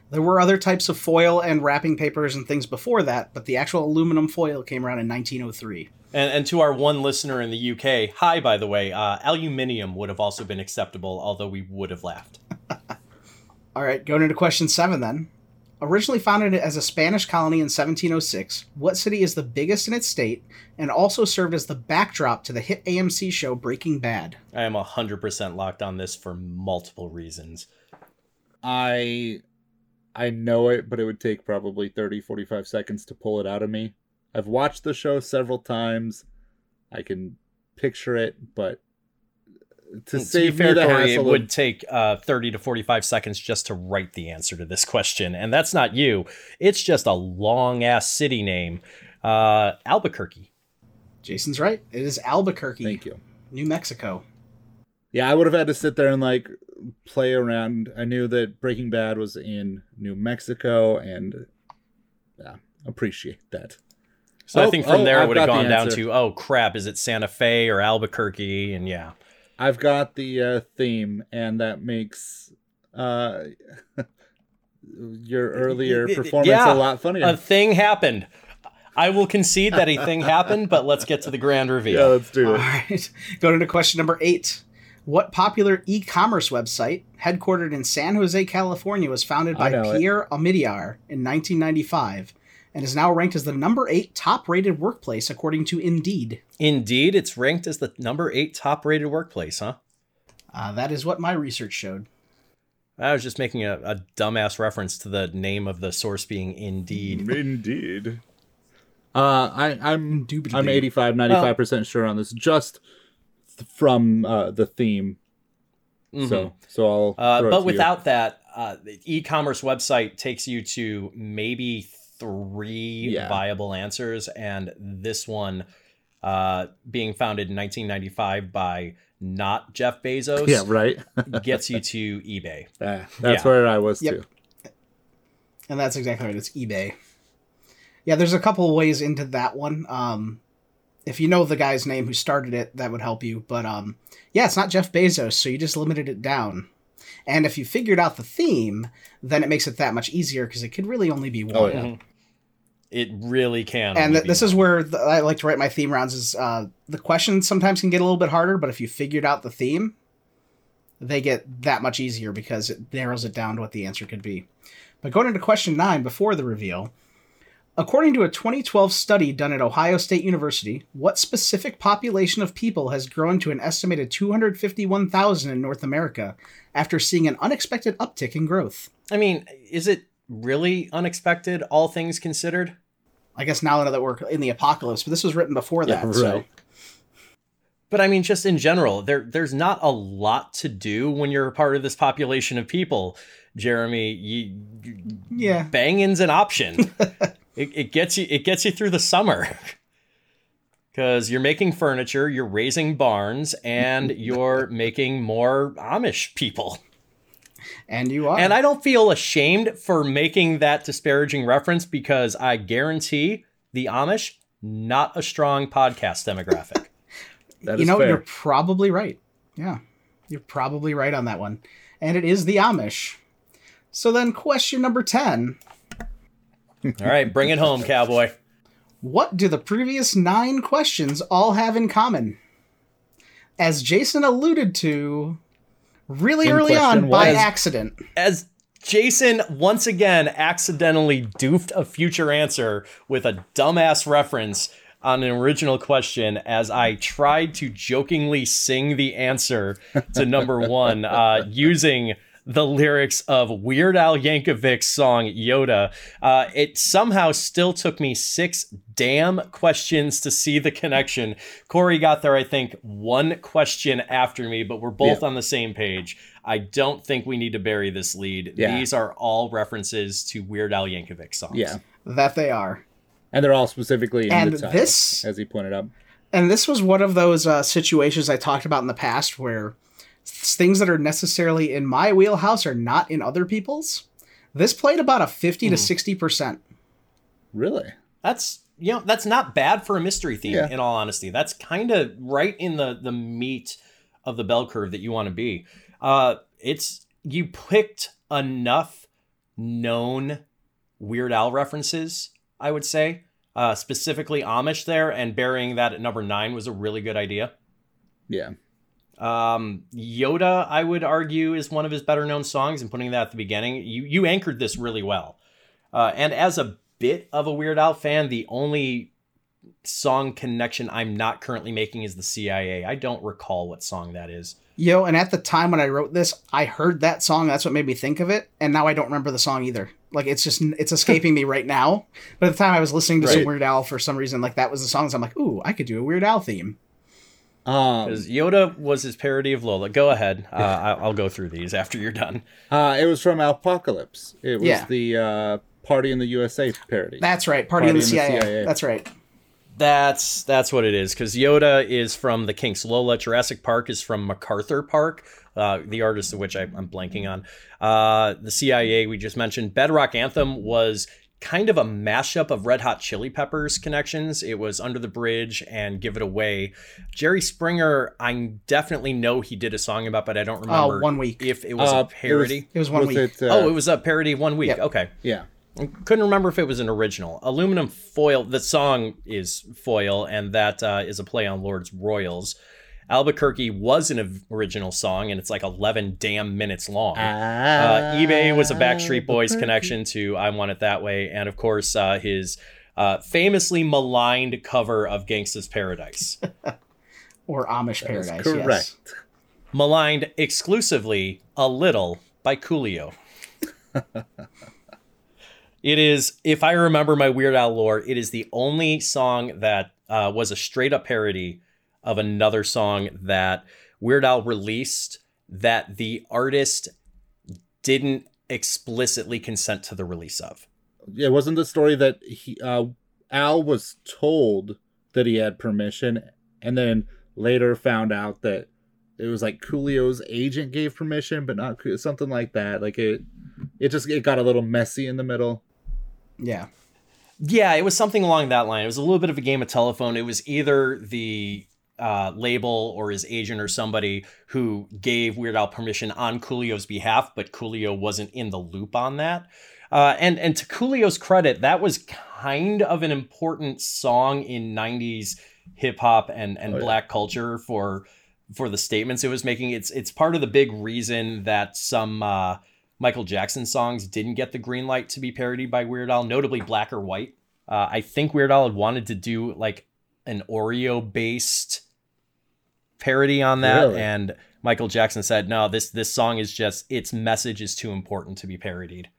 There were other types of foil and wrapping papers and things before that, but the actual aluminum foil came around in 1903. And, and to our one listener in the UK, hi, by the way, uh, aluminium would have also been acceptable, although we would have laughed. All right, going into question seven then. Originally founded as a Spanish colony in 1706, what city is the biggest in its state and also served as the backdrop to the hit AMC show Breaking Bad? I am 100% locked on this for multiple reasons. I I know it, but it would take probably 30 45 seconds to pull it out of me. I've watched the show several times. I can picture it, but to, to save be fair, me the Corey, it hassle would take uh, 30 to 45 seconds just to write the answer to this question. And that's not you. It's just a long ass city name. Uh, Albuquerque. Jason's right. It is Albuquerque, Thank you. New Mexico. Yeah, I would have had to sit there and like play around. I knew that Breaking Bad was in New Mexico, and yeah, appreciate that. So I Oh, think from oh, there I've would have gone down to, oh crap, is it Santa Fe or Albuquerque? And yeah. I've got the uh, theme, and that makes uh, your earlier Y- y- performance yeah, a lot funnier. A thing happened. I will concede that a thing happened, but let's get to the grand reveal. yeah, let's do it. All right. Going to question number eight. What popular e commerce website, headquartered in San Jose, California, was founded by know it. Pierre Omidyar in 1995 and is now ranked as the number eight top rated workplace according to Indeed? Indeed, it's ranked as the number eight top rated workplace, huh? Uh, that is what my research showed. I was just making a, a dumbass reference to the name of the source being Indeed. Indeed. Uh, I, I'm I'm 85, 95 percent sure on this, just th- from uh, the theme. Mhm. So so I'll. Uh, throw it but to you. without that, uh, the e-commerce website takes you to maybe three Yeah. viable answers, and this one, uh, being founded in 1995 by not Jeff Bezos, yeah, right. gets you to eBay. Ah, that's Yeah. where I was Yep. too. And that's exactly right. It's eBay. Yeah, there's a couple ways into that one. Um, if you know the guy's name who started it, that would help you. But um, yeah, it's not Jeff Bezos, so you just limited it down. And if you figured out the theme, then it makes it that much easier because it could really only be one. Oh, yeah. It really can. And th- this is where the, I like to write my theme rounds. Is uh, the questions sometimes can get a little bit harder, but if you figured out the theme, they get that much easier because it narrows it down to what the answer could be. But going into question nine before the reveal, according to a 2012 study done at Ohio State University, what specific population of people has grown to an estimated 251,000 in North America after seeing an unexpected uptick in growth? I mean, is it really unexpected, all things considered? I guess now I know that we're in the apocalypse, but this was written before that. Yeah, So right. But I mean, just in general, there there's not a lot to do when you're a part of this population of people. Jeremy, you, you yeah, banging's an option. it, it gets you it gets you through the summer. Cause you're making furniture, you're raising barns, and you're making more Amish people. And you are. And I don't feel ashamed for making that disparaging reference because I guarantee the Amish, not a strong podcast demographic. That you is know, fair. you're probably right. Yeah, you're probably right on that one. And it is the Amish. So then, question number 10 All right, bring it home, cowboy. What do the previous nine questions all have in common? As Jason alluded to really early on by was- accident. as Jason once again accidentally doofed a future answer with a dumbass reference on an original question as I tried to jokingly sing the answer to number one uh, using the lyrics of Weird Al Yankovic's song Yoda. Uh, it somehow still took me six damn questions to see the connection. Corey got there, I think, one question after me, but we're both Yeah. on the same page. I don't think we need to bury this lead. Yeah. These are all references to Weird Al Yankovic songs. yeah, That they are. and they're all specifically in And the title, this- as he pointed out. And this was one of those uh, situations I talked about in the past where s- things that are necessarily in my wheelhouse are not in other people's. This played about a 50 to 60%. Really? That's you know that's not bad for a mystery theme. Yeah. In all honesty, that's kind of right in the the meat of the bell curve that you want to be. Uh, it's you picked enough known Weird Al references. I would say uh, specifically Amish there, and burying that at number nine was a really good idea. Yeah. Um, Yoda, I would argue, is one of his better known songs, and putting that at the beginning, you you anchored this really well. Uh, and as a bit of a Weird Al fan, the only song connection I'm not currently making is the CIA. I don't recall what song that is. Yo, and at the time when I wrote this, I heard that song. That's what made me think of it, and now I don't remember the song either. Like it's just it's escaping me right now. But at the time I was listening to some Weird Al for some reason, like that was the song. So I'm like, ooh, I could do a Weird Al theme. Um, Yoda was his parody of Lola. Go ahead. Uh, I- I'll go through these after you're done. uh, it was from Apocalypse. It was Yeah. the uh, Party in the USA parody. That's right, Party, in the, Party in the CIA. CIA. That's right. That's that's what it is. Because Yoda is from the Kinks. Lola Jurassic Park is from MacArthur Park, uh, the artist of which I, I'm blanking on. Uh, the CIA we just mentioned. Bedrock Anthem was kind of a mashup of Red Hot Chili Peppers connections. It was Under the Bridge and Give It Away. Jerry Springer, I definitely know he did a song about, but I don't remember One Week. if it was Uh, a parody. It was one week. It, uh, oh, it was a parody of One Week. Yep. Okay. yeah. I couldn't remember if it was an original. Aluminum Foil, the song is Foil, and that uh, is a play on Lorde's Royals. Albuquerque was an original song, and it's like 11 damn minutes long. Uh, eBay was a Backstreet Boys connection to I Want It That Way, and of course, uh, his uh, famously maligned cover of Gangsta's Paradise. Or Amish That's Paradise. correct. Yes. maligned exclusively a little by Coolio. it is, if I remember my Weird Al lore, it is the only song that uh, was a straight up parody of another song that Weird Al released that the artist didn't explicitly consent to the release of. Yeah, it wasn't the story that he uh, Al was told that he had permission, and then later found out that it was like Coolio's agent gave permission, but not something like that. Like it, it just it got a little messy in the middle. Yeah. Yeah, it was something along that line. It was a little bit of a game of telephone. It was either the uh, label or his agent or somebody who gave Weird Al permission on Coolio's behalf, but Coolio wasn't in the loop on that. Uh, and and to Coolio's credit, that was kind of an important song in '90s hip hop and and Oh, yeah. black culture for for the statements it was making. It's it's part of the big reason that some uh, Michael Jackson songs didn't get the green light to be parodied by Weird Al, notably Black or White. Uh, I think Weird Al had wanted to do like an Oreo based parody on that, Really? and Michael Jackson said, "No, this this song is just its message is too important to be parodied."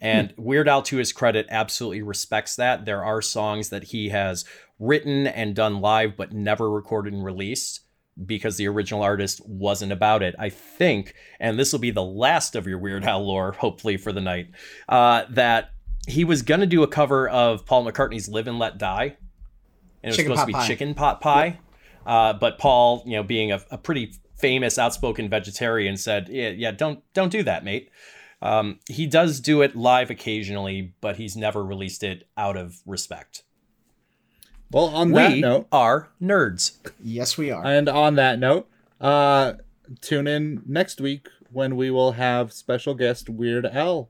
And Weird Al, to his credit, absolutely respects that. There are songs that he has written and done live, but never recorded and released because the original artist wasn't about it. I think, and this will be the last of your Weird Al lore, hopefully for the night, uh, that he was gonna do a cover of Paul McCartney's "Live and Let Die," and it was Chicken supposed to be pie. chicken pot pie. Uh, but Paul, you know, being a, a pretty famous, outspoken vegetarian, said, "Yeah, yeah, don't don't do that, mate." Um, he does do it live occasionally, but he's never released it out of respect. Well, on that note, are nerds. Yes, we are. and on that note, uh, tune in next week when we will have special guest Weird Al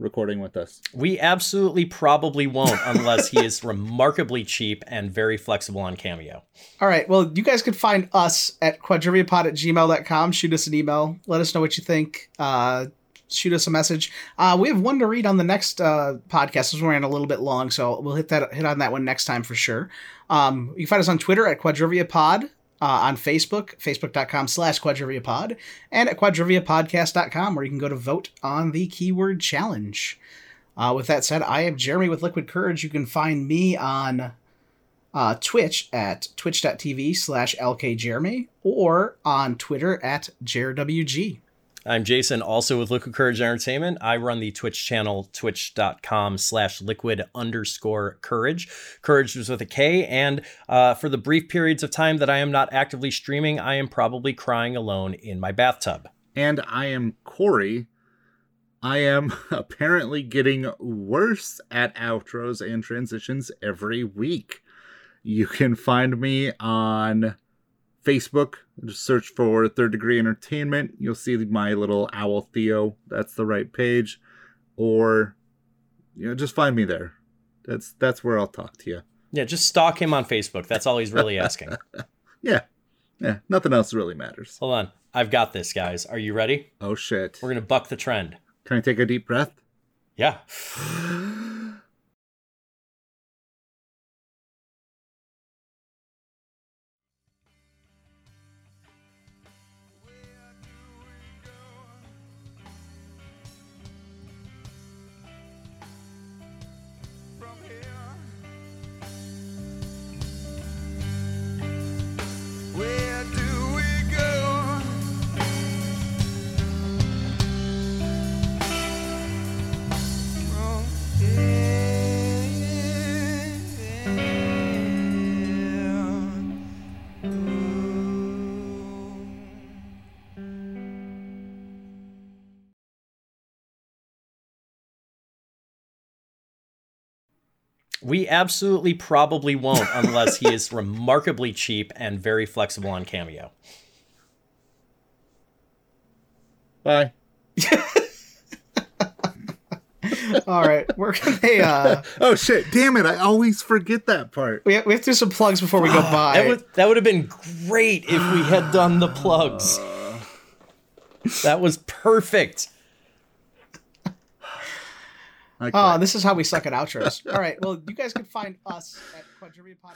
recording with us. We absolutely probably won't unless he is remarkably cheap and very flexible on Cameo. All right. Well, you guys can find us at quadriviapod at gmail.com. Shoot us an email. Let us know what you think. Uh, shoot us a message. Uh, we have one to read on the next uh, podcast. This one ran a little bit long, so we'll hit that hit on that one next time for sure. Um, you can find us on Twitter at quadriviapod. Uh, on Facebook, facebook.com slash quadriviapod, and at quadriviapodcast.com, where you can go to vote on the keyword challenge. Uh, with that said, I am Jeremy with Liquid Courage. You can find me on uh, Twitch at twitch.tv slash lkjeremy or on Twitter at jerwg. I'm Jason, also with Liquid Courage Entertainment. I run the Twitch channel, twitch.com slash liquid underscore courage. Courage is with a K. And uh, for the brief periods of time that I am not actively streaming, I am probably crying alone in my bathtub. And I am Corey. I am apparently getting worse at outros and transitions every week. You can find me on Facebook. Just search for Third Degree Entertainment. You'll see my little owl Theo. That's the right page. Or you know, just find me there. That's that's where I'll talk to you. Yeah, just stalk him on Facebook. That's all he's really asking. Yeah. Yeah. Nothing else really matters. Hold on. I've got this, guys. Are you ready? Oh shit. We're going to buck the trend. Can I take a deep breath? Yeah. We absolutely probably won't unless he is remarkably cheap and very flexible on Cameo. Bye. All right, we're gonna uh, Oh shit! Damn it! I always forget that part. we have, we have to do some plugs before we go by. That would that would have been great if we had done the plugs. That was perfect. I Oh, ah, this is how we suck at outros. All right. Well, you guys can find us at quadriviapod.